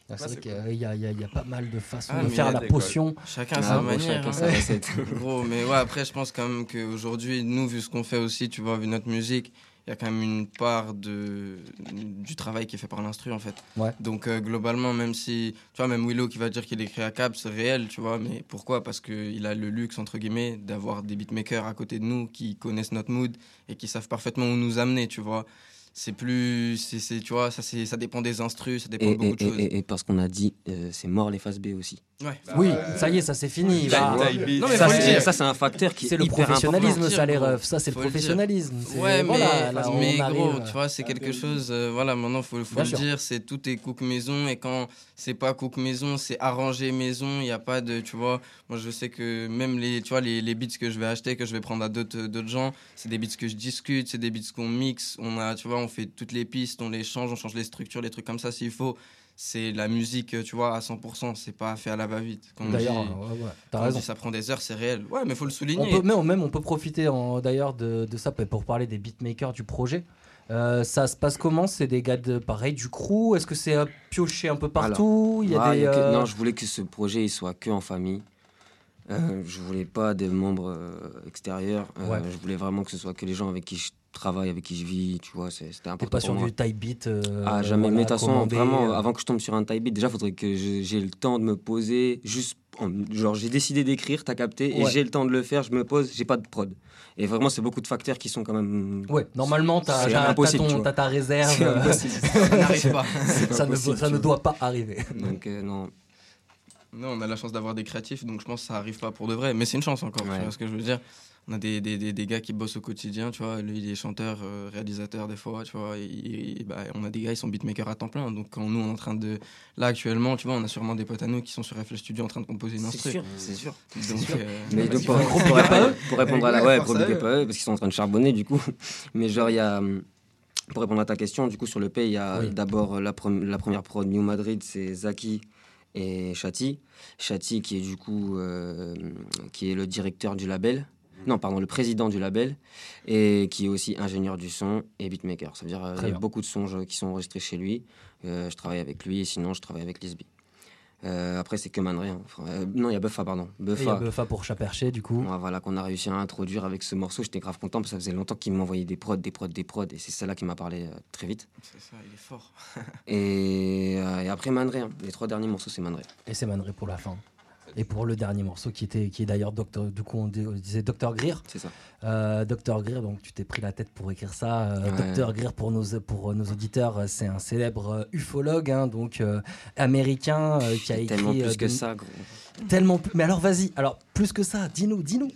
Ah, c'est vrai qu'il y a- il y, y y a pas mal de façons Ah, de faire la potion. Chacun Ah, sa bon, manière. chacun hein. sa [LAUGHS] recette. Gros, mais ouais, après, je pense quand même qu'aujourd'hui, nous, vu ce qu'on fait aussi, tu vois, vu notre musique, il y a quand même une part de, du travail qui est fait par l'instru, en fait. Ouais. Donc, euh, globalement, même si, tu vois, même Willow qui va dire qu'il écrit à cap, c'est réel, tu vois, mais pourquoi? Parce qu'il a le luxe, entre guillemets, d'avoir des beatmakers à côté de nous qui connaissent notre mood et qui savent parfaitement où nous amener, tu vois. C'est plus, c'est, tu vois, ça, c'est, ça dépend des instrus, ça dépend Et, de beaucoup et, de choses. et parce qu'on a dit, euh, c'est mort les phases B aussi. Ouais. Oui, ça y est, ça c'est fini. Beat. Non, mais ça, c'est, dire. ça, c'est un facteur qui C'est est le hyper professionnalisme, important. ça, les refs. Ça, c'est le Faut le dire. professionnalisme. C'est- Ouais, mais voilà, là, on mais arrive. gros, tu vois, c'est quelque chose. euh, voilà, maintenant, faut, faut Bien le sûr. dire, c'est tout est cook maison et quand c'est pas cook maison, c'est arrangé maison. Il y a pas de, tu vois. Moi, je sais que même les, tu vois, les, les beats que je vais acheter, que je vais prendre à d'autres d'autres gens, c'est des beats que je discute, c'est des beats qu'on mixe. On a, tu vois, on fait toutes les pistes, on les change, on change les structures, les trucs comme ça s'il faut. C'est la musique, tu vois, à 100%. C'est pas fait à la va-vite. On D'ailleurs, dit- ouais, ouais, quand t'as on raison. dit ça prend des heures, c'est réel. Ouais, mais faut le On souligner. peut, même, même on peut profiter en- d'ailleurs de, de ça pour parler des beatmakers du projet. Euh, ça se passe comment? C'est des gars de pareil du crew? Est-ce que c'est euh, pioché un peu partout? Il y a Ah, des, euh, Non, je voulais que ce projet il soit que en famille. Euh, je voulais pas des membres euh, extérieurs. Euh, Ouais. Je voulais vraiment que ce soit que les gens avec qui je travaille, avec qui je vis. Tu vois, c'était T'es important pas pour sur moi. du type beat euh, Ah, jamais. voilà, mais de toute façon, vraiment, euh. avant que je tombe sur un type beat, déjà, il faudrait que j'ai le temps de me poser. Juste, en- genre, j'ai décidé d'écrire, t'as capté, et j'ai le temps de le faire, je me pose, j'ai pas de prod. Et vraiment, c'est beaucoup de facteurs qui sont quand même. Ouais, normalement, t'as t'as ta réserve. C'est euh, impossible. [LAUGHS] Ça n'arrive pas. [LAUGHS] Pas ça ne, ça ne doit pas arriver. Donc, euh, non. Non, on a la chance d'avoir des créatifs, donc je pense que ça arrive pas pour de vrai. Mais c'est une chance encore, Ouais. tu vois ce que je veux dire. On a des, des, des, des gars qui bossent au quotidien, tu vois. Lui, il est chanteur, euh, réalisateur des fois, tu vois. Et, et, bah, on a des gars, ils sont beatmakers à temps plein. Donc quand nous, on est en train de. Là, actuellement, tu vois, on a sûrement des potes à nous qui sont sur FL Studio en train de composer une C'est instru. sûr, c'est sûr. Donc, sûr. euh, Mais [LAUGHS] donc, pour, pour répondre, eux. [LAUGHS] pour répondre à la. Ouais, pour up eux. parce qu'ils sont en train de charbonner, du coup. [LAUGHS] Mais genre, il y a. Pour répondre à ta question, du coup, sur le P, il y a Oui. d'abord la, pre- la première prod New Madrid, c'est Zaki et Chati. Chati, qui est du coup. euh, qui est le directeur du label. Non, pardon, le président du label. Et qui est aussi ingénieur du son et beatmaker. Ça veut dire, euh, Très il y bien. a beaucoup de sons je- qui sont enregistrés chez lui. Euh, je travaille avec lui, et sinon, je travaille avec Lisby. Euh, après, c'est que Manré. hein. Enfin, euh, non, il y a Buffa, pardon. Et Il y a Buffa. Buffa pour Chaperché, du coup. Ouais, voilà, qu'on a réussi à introduire avec ce morceau. J'étais grave content parce que ça faisait longtemps qu'il m'envoyait des prods, des prods, des prods. Et c'est celle-là qui m'a parlé euh, très vite. C'est ça, il est fort. Et, euh, et après, Manré. hein. Les trois derniers morceaux, c'est Manré. Et c'est Manré pour la fin. Et pour le dernier morceau qui était qui est d'ailleurs Docteur du coup on disait Dr Greer. C'est ça. Euh, Dr Greer donc tu t'es pris la tête pour écrire ça. Euh, Ouais. Dr Greer pour nos pour nos auditeurs euh, c'est un célèbre ufologue hein, donc euh, américain qui a écrit Tellement plus que ça, gros. Tellement plus. Mais alors vas-y alors plus que ça dis-nous dis-nous.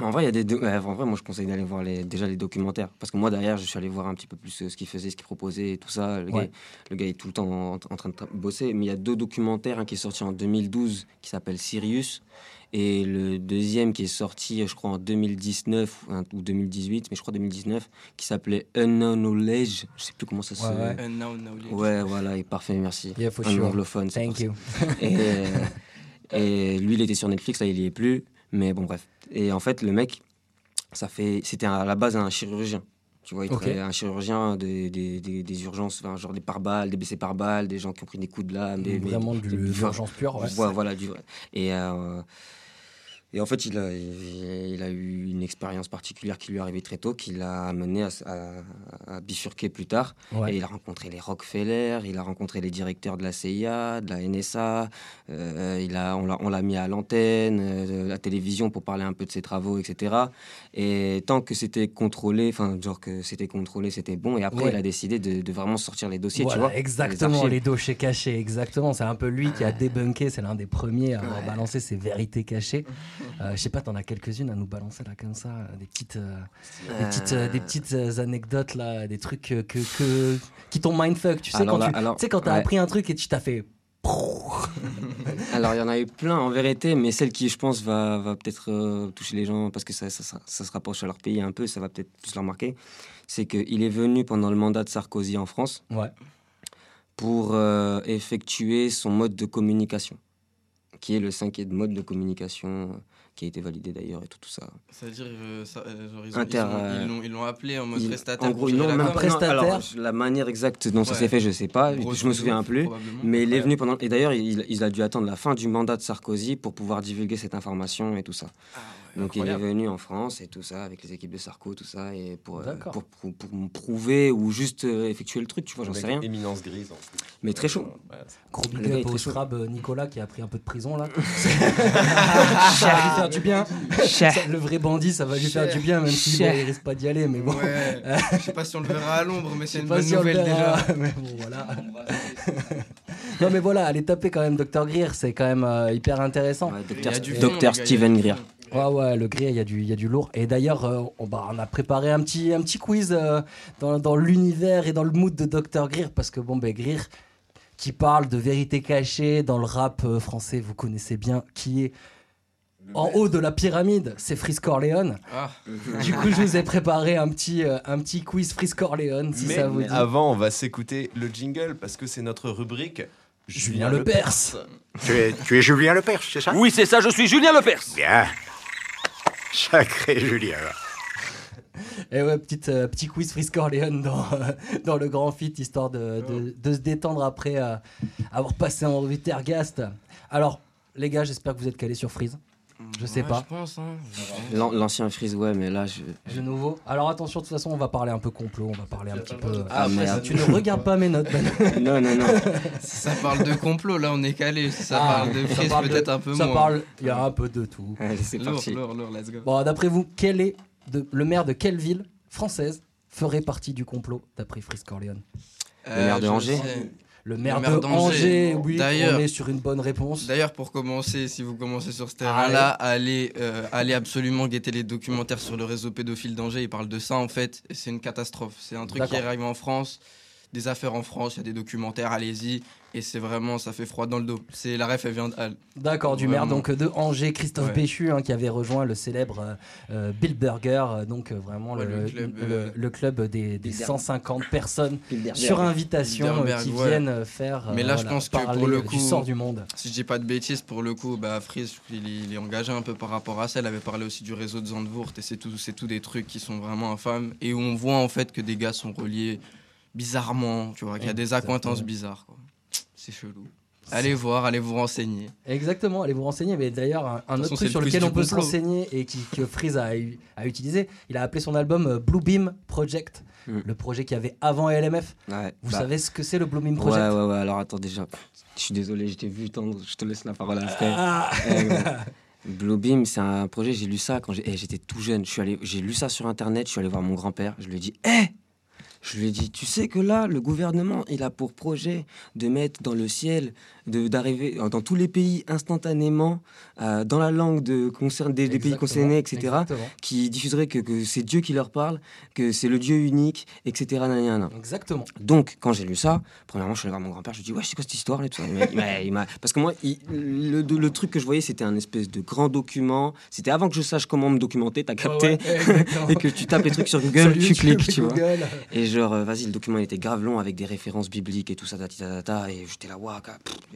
En vrai, il y a des do- en vrai, moi je conseille d'aller voir les, déjà les documentaires. Parce que moi derrière, je suis allé voir un petit peu plus euh, ce qu'il faisait, ce qu'il proposait et tout ça. Le, Ouais. gars, le gars est tout le temps en, en train de bosser. Mais il y a deux documentaires, un qui est sorti en 2012 qui s'appelle Sirius. Et le deuxième qui est sorti, je crois, en 2019 ou un- ou 2018, mais je crois 2019, qui s'appelait Unknown Knowledge. Je sais plus comment ça se. Ouais, ouais. Unknown Knowledge. Ouais, voilà, et parfait, merci. Yeah, for Un sure. anglophone. c'est Thank you. et, [LAUGHS] et lui, il était sur Netflix, là, il y est plus. Mais bon, bref. Et en fait, le mec, ça fait, c'était à la base un chirurgien. Tu vois, il Ok. travaillait un chirurgien des, des, des, des urgences, enfin, genre des pare-balles, des blessés par balles, des gens qui ont pris des coups de lame. Des, Vraiment des- du- pure, ouais. Voilà, du. Et, euh, et en fait, il a, il, il a eu une expérience particulière qui lui est arrivée très tôt, qui l'a amené à, à- à bifurquer plus tard. Ouais. Et il a rencontré les Rockefeller, il a rencontré les directeurs de la CIA, de la NSA. euh, il a, on l'a- mis à l'antenne, euh, à la télévision pour parler un peu de ses travaux, etc. Et tant que c'était contrôlé, enfin, genre que c'était contrôlé, c'était bon. Et après, Ouais. il a décidé de, de vraiment sortir les dossiers, Voilà, tu vois. exactement, les, dossiers cachés, exactement. C'est un peu lui qui a débunké, c'est l'un des premiers à avoir balancé ses vérités cachées. Euh, je sais pas, t'en as quelques-unes à nous balancer là comme ça, des petites, euh, des petites, euh, des petites anecdotes là, des trucs que, que- qui t'ont mindfuck. Tu sais Alors quand là, tu alors, sais, quand t'as ouais. appris un truc et tu t'as fait. [LAUGHS] Alors, il y en a eu plein en vérité, mais celle qui, je pense, va, va peut-être toucher les gens parce que ça, ça, ça- ça se rapproche à leur pays un peu, ça va peut-être plus leur marquer. C'est qu'il est venu pendant le mandat de Sarkozy en France Ouais. pour euh, effectuer son mode de communication, qui est le cinquième mode de communication qui a été validé d'ailleurs et tout, tout ça. C'est-à-dire, euh, ça, euh, genre, ils ont- Inter, ils ont- ils l'ont- ils l'ont appelé en mode Il- prestataire. En gros, non, la même alors, la manière exacte dont ça s'est fait, je sais pas. Grosso je me souviens plus. Mais il est venu pendant. Et d'ailleurs, il, il a dû attendre la fin du mandat de Sarkozy pour pouvoir divulguer cette information et tout ça. Donc il est venu en France et tout ça, avec les équipes de Sarko, tout ça, et pour, euh, pour, pour, pour me prouver ou juste euh, effectuer le truc, tu vois, j'en sais rien. éminence grise, en plus. Mais très chaud. Gros big up au. Scrab euh, Nicolas qui a pris un peu de prison là. [LAUGHS] ça va lui faire du bien. Le vrai bandit, ça va lui faire du bien, même si bon, il risque pas d'y aller. Mais bon. Ouais. Je sais pas si on le verra à l'ombre, mais c'est une bonne si nouvelle déjà. [LAUGHS] mais bon, voilà. non mais voilà, allez taper quand même Dr Greer, c'est quand même euh, hyper intéressant. Gars, Steven Greer. Ouais ouais, le Greer, il y a du y a du lourd. Et d'ailleurs, euh, on, bah, on a préparé un petit un petit quiz euh, dans, dans l'univers et dans le mood de Dr Greer parce que bon ben Greer qui parle de vérité cachée dans le rap euh, français, vous connaissez bien qui est en haut de la pyramide, c'est Frisk Corleone. Ah. Du coup, je vous ai préparé un petit, euh, un petit quiz Frisk Corleone, si mais, ça vous mais dit. avant, on va s'écouter le jingle parce que c'est notre rubrique Julien Lepers. Tu es, tu es Julien Lepers, c'est ça? Oui, c'est ça, je suis Julien Lepers. Bien. [LAUGHS] Sacré Julien. Et ouais, petite, euh, petit quiz Frisk Corleone dans, euh, [LAUGHS] dans le grand fit, histoire de, de- de se détendre après euh, avoir passé en revue Tergast. Alors, les gars, j'espère que vous êtes calés sur Freeze. Je sais Ouais, pas. Je pense, hein. L'an- L'ancien Freeze, ouais, mais là, je. De nouveau. Alors attention, de toute façon, on va parler un peu complot, on va parler un petit peu. Ah, Après, merde. tu ne regardes pas mes notes. Ben. [LAUGHS] Non, non, non. Ça parle de complot, là on est calé. Ça Ah, parle de ça de- peut-être un peu ça moins. parle, il y a un peu de tout. Allez, c'est Lourd, parti. lourd, lourd, let's go. Bon, d'après vous, quel est de- le maire de quelle ville française ferait partie du complot d'après Frisk Corleone? Le maire de Euh, Angers sais. Le maire, maire de Angers, oui, on est sur une bonne réponse. D'ailleurs, pour commencer, si vous commencez sur ce terrain-là, allez, euh, allez absolument guetter les documentaires sur le réseau pédophile d'Angers. Ils parlent de ça en fait, c'est une catastrophe. C'est un truc qui arrive en France, des affaires en France, il y a des documentaires, allez-y, et c'est vraiment, ça fait froid dans le dos. C'est la ref, elle vient de Halle. D'accord, du maire donc de Angers, Christophe Ouais. Béchu, hein, qui avait rejoint le célèbre euh, euh, Bill Burger, euh, donc euh, vraiment Ouais, le, le club, le- euh, le club des, des Bilderberg. 150 personnes [LAUGHS] sur invitation euh, qui ouais. viennent faire. Mais là, je pense que pour le coup, du sort du monde. Si je dis pas de bêtises, pour le coup, bah, il, est- il est engagé un peu par rapport à ça. Il avait parlé aussi du réseau de Zandvoort, et c'est tout, c'est tout des trucs qui sont vraiment infâmes, et où on voit en fait que des gars sont reliés bizarrement, tu vois, qu'il y a des accointances bizarres. quoi. C'est chelou. Allez voir, allez vous renseigner. Exactement, allez vous renseigner. Mais d'ailleurs, un, autre truc sur le lequel on peut complot. s'enseigner et qui, que Freeze a, eu- a utilisé, il a appelé son album euh, Blue Beam Project, Mm. le projet qu'il y avait avant LMF. Ouais, Vous bah. savez ce que c'est le Blue Beam Project? Ouais, ouais. Alors attends, déjà, je suis désolé, je t'ai vu tendre. Je te laisse la parole après. Ah. Euh, [LAUGHS] Bluebeam, c'est un projet, j'ai lu ça quand eh, j'étais tout jeune. Allé, j'ai lu ça sur internet, je suis allé voir mon grand-père, je lui ai dit Hé Je lui ai dit Tu sais que là, le gouvernement, il a pour projet de mettre dans le ciel, d'arriver dans tous les pays instantanément, euh, dans la langue de, concerne, des, des pays concernés, etc., exactement. qui diffuserait que, que c'est Dieu qui leur parle, que c'est le Dieu unique, etc. nanana. Exactement. Donc, quand j'ai lu ça, premièrement, je suis allé voir mon grand-père, je lui ai dit, ouais, c'est quoi cette histoire et tout ça? Il il Parce que moi, il- le, le truc que je voyais, c'était un espèce de grand document. C'était avant que je sache comment me documenter, t'as capté ouais, [LAUGHS] exactement. Et que tu tapes les trucs sur [LAUGHS] Google, Sur tu cliques, tu vois. Google. Et genre, euh, vas-y, le document il était grave long avec des références bibliques et tout ça, tati, tata, tata, et j'étais là, waouh.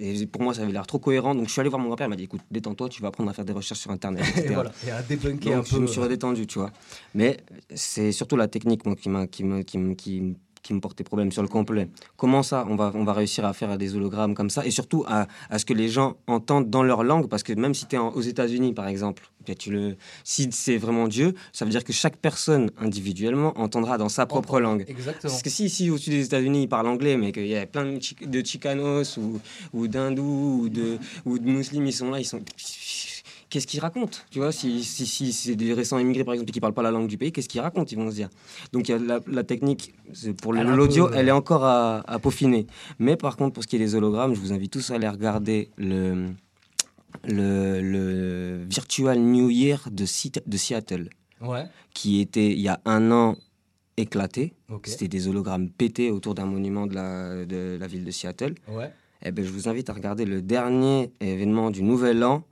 Et pour moi, ça avait l'air trop cohérent. Donc, je suis allé voir mon grand-père, il m'a dit, écoute, détends-toi, tu vas apprendre à faire des recherches sur Internet, [LAUGHS] etc. Et voilà, et à débunker Donc, un peu. je me suis redétendu, tu vois. Mais c'est surtout la technique moi, qui, m'a, qui, qui, qui, qui me portait problème sur le complet. Comment ça, on va, on va réussir à faire des hologrammes comme ça Et surtout à, à ce que les gens entendent dans leur langue, parce que même si tu es aux États-Unis, par exemple, ben, tu le, si c'est vraiment Dieu, ça veut dire que chaque personne individuellement entendra dans sa propre langue. Exactement. Parce que si ici, au-dessus des États-Unis, ils parlent anglais, mais qu'il y a plein de, Chi- de Chicanos ou, ou d'hindous ou de, ou de musulmans, ils sont là, ils sont. Qu'est-ce qu'ils racontent Tu vois, si, si, si c'est des récents immigrés, par exemple, qui ne parlent pas la langue du pays, qu'est-ce qu'ils racontent Ils vont se dire. Donc, il y a la, la technique, pour l'audio, elle est encore à, à peaufiner. Mais par contre, pour ce qui est des hologrammes, je vous invite tous à aller regarder le, le, le Virtual New Year de, de Seattle Ouais. qui était il y a un an éclaté. C'était des hologrammes pétés autour d'un monument de la, de la ville de Seattle. Ouais. Eh ben, je vous invite à regarder le dernier événement du Nouvel An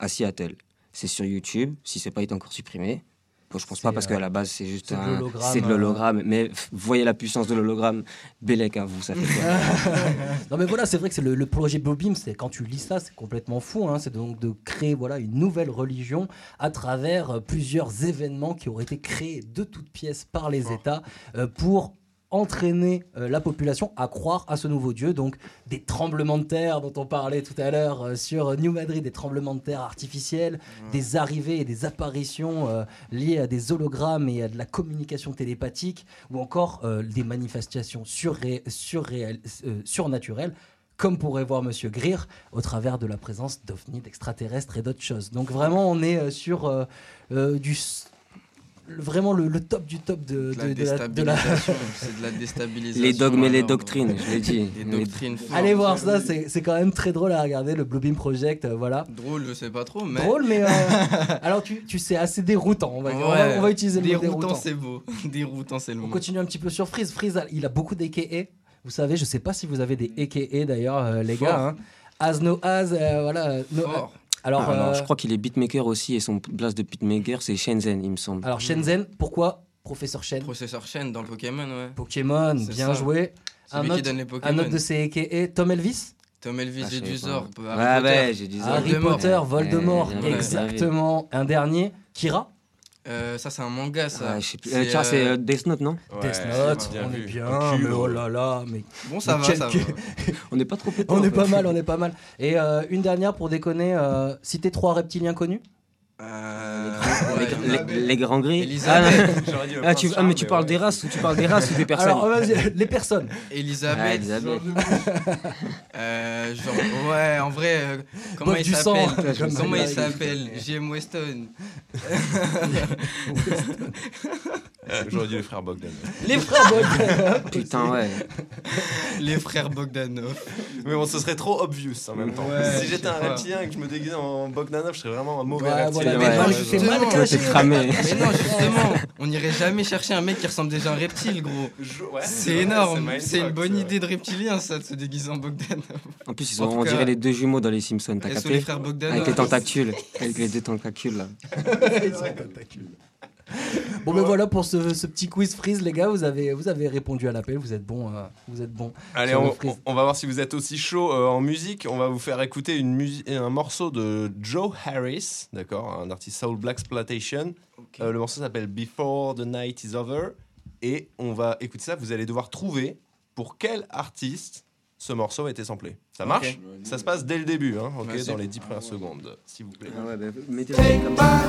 à Seattle. C'est sur YouTube, si c'est pas été encore supprimé. Bon, je pense pas parce euh, qu'à la base c'est juste c'est de un- l'hologramme, c'est de euh. l'hologramme. Mais voyez la puissance de l'hologramme. Bélec à vous, ça fait quoi? [LAUGHS] Non mais voilà, c'est vrai que c'est le, le projet Beam, c'est quand tu lis ça, c'est complètement fou. hein. C'est donc de créer voilà une nouvelle religion à travers euh, plusieurs événements qui auraient été créés de toutes pièces par les États euh, pour entraîner euh, la population à croire à ce nouveau Dieu. Donc des tremblements de terre dont on parlait tout à l'heure euh, sur New Madrid, des tremblements de terre artificiels, des arrivées et des apparitions euh, liées à des hologrammes et à de la communication télépathique, ou encore des manifestations surré- surréel- surnaturelles comme pourrait voir Monsieur Greer, au travers de la présence d'ovnis, d'extraterrestres et d'autres choses. Donc vraiment, on est sur euh, du vraiment le, le top du top de, De la de- de la- de la- déstabilisation, c'est de la déstabilisation. Les dogmes et les doctrines, je l'ai dit. Les doctrines. Allez voir ça, c'est c'est quand même très drôle à regarder, le Blue Beam Project, euh, voilà. Drôle, je sais pas trop, mais. Drôle, mais [LAUGHS] euh, alors tu, tu sais, assez déroutant. On va, on va- Ouais. on va utiliser le mot Déroutant, déroutant. c'est beau. [LAUGHS] Déroutant, c'est le On mot. continue un petit peu sur Freeze. Freeze, il a beaucoup d'AKA. Vous savez, je sais pas si vous avez des AKA d'ailleurs, euh, les Fort. gars. hein. As no as, euh, voilà. no- Fort. Alors, Ah, non, euh, je crois qu'il est beatmaker aussi et son place de beatmaker c'est Shenzhen, il me semble. alors Shenzhen, pourquoi Professeur Shen Processeur chaîne dans le Pokémon, ouais. Pokémon, bien ça. joué. C'est Un lui qui autre, donne les un Pokémon. autre de ses AKA, Tom Elvis Tom Elvis, Ah, j'ai du Zor. Ouais, Potter. ouais, j'ai du Zor. Harry Voldemort. Potter, Voldemort, exactement. Un dernier, Kira Euh, ça, c'est un manga, ça. Ouais, je sais plus. Euh, tiens, c'est euh, Death Note, non Death Note, bien on vu. est bien, Cul, mais oh ouais. là là, mais Bon, ça mais va, ça va. [LAUGHS] On n'est pas trop pété. on en est fait. pas mal, on est pas mal. Et euh, une dernière pour déconner, euh, citer trois reptiliens connus Euh, Les, ouais, les- les grands gris. Elisabeth. Ah, dit le [LAUGHS] ah, tu, ah, mais tu parles ouais. des races ou tu parles des races ou des personnes Alors, vas-y, les personnes. Elisabeth. Ah, Elisabeth. [LAUGHS] Euh, genre, ouais, en vrai, euh, comment Bof il s'appelle comme Comment il s'appelle J.M. Weston. J'aurais dit les frères Bogdan. Les frères Bogdanov. [LAUGHS] Putain, ouais. Les frères Bogdanov. Mais bon, ce serait trop obvious en même temps. Ouais, si j'étais un pas. reptilien et que je me déguisais en Bogdanov, je serais vraiment un mauvais Ouais, reptilien. voilà, mais Ouais, non, ouais, je fais ouais. mal caché. cramé. Mais non, justement, on n'irait jamais chercher un mec qui ressemble déjà à un reptile, gros. Ouais, C'est énorme, c'est une bonne idée de reptilien, ça, de se déguiser en Bogdanov. En plus, ils En sont, on cas, dirait les deux jumeaux dans les Simpsons, t'as capté les frères Bogdanov. Avec les tentacules. Avec les deux tentacules, là. [LAUGHS] [LAUGHS] Bon, ben voilà pour ce, ce petit quiz freeze, les gars. Vous avez, vous avez répondu à l'appel. Vous êtes bons. euh, vous êtes bons. Allez, on, freeze. on- on va voir si vous êtes aussi chaud euh, en musique. On va vous faire écouter une un morceau de Joe Harris, d'accord, un artiste soul black exploitation. Euh, le morceau s'appelle Before the Night is Over. Et on va écouter ça. Vous allez devoir trouver pour quel artiste ce morceau a été samplé. Ça marche. Ça se passe dès le début, hein, ok, Vas-y. dans les 10 premières secondes, s'il vous plaît. Ah ouais, bah, mettez comme ça.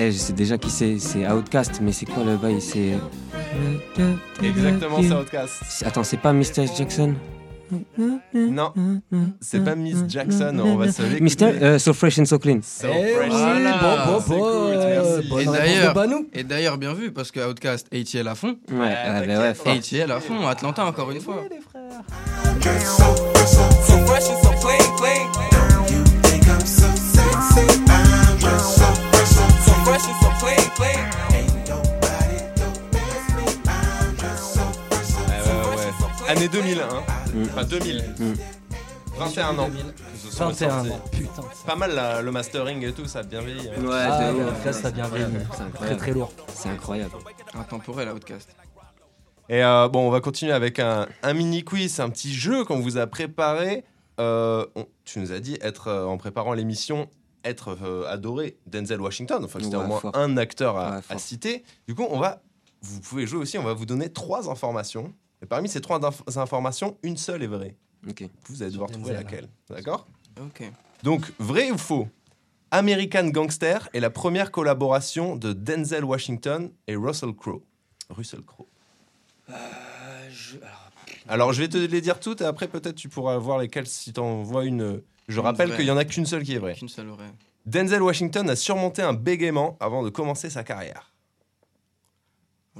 Eh, je sais déjà qui c'est, c'est Outcast, mais c'est quoi le bail C'est. Exactement, c'est Outkast. C'est- Attends, c'est pas Mr. Jackson? Non, c'est pas Miss Jackson, on va se l'écouter. Mr. euh, So Fresh and So Clean. So Eh fresh. oui, bon, bon, cool, euh, Et d'ailleurs, Banou. et d'ailleurs, bien vu, parce que Outcast, ATL à fond. Ouais, ah, bah ouais, fort. ATL à fond, Atlanta encore une fois. Année 2000, hein. Mm. Enfin 2000. 21 ans. que ce soit 21 sorti. ans, putain. Pas mal le mastering et tout, ça a bien vieilli. hein. Ouais, Ah, ouais, ça vient bien. C'est Très incroyable. très lourd. C'est incroyable. Intemporel, Outcast. Et euh, bon, on va continuer avec un, un mini quiz, un petit jeu qu'on vous a préparé. Euh, on- tu nous as dit être euh, en préparant l'émission être euh, adoré Denzel Washington. Enfin, c'était Ouais, au moins fort. un acteur à, Ouais, à citer. Du coup, on va, vous pouvez jouer aussi. On va vous donner trois informations. Et parmi ces trois inf- informations, une seule est vraie. Vous allez devoir trouver laquelle. D'accord? Ok. Donc, vrai ou faux? American Gangster est la première collaboration de Denzel Washington et Russell Crowe. Russell Crowe. Alors, je vais te les dire toutes et après, peut-être tu pourras voir lesquelles si t'en vois une. Je Une rappelle qu'il y en a qu'une seule qui est vraie. Qu'une seule vraie. Denzel Washington a surmonté un bégaiement avant de commencer sa carrière.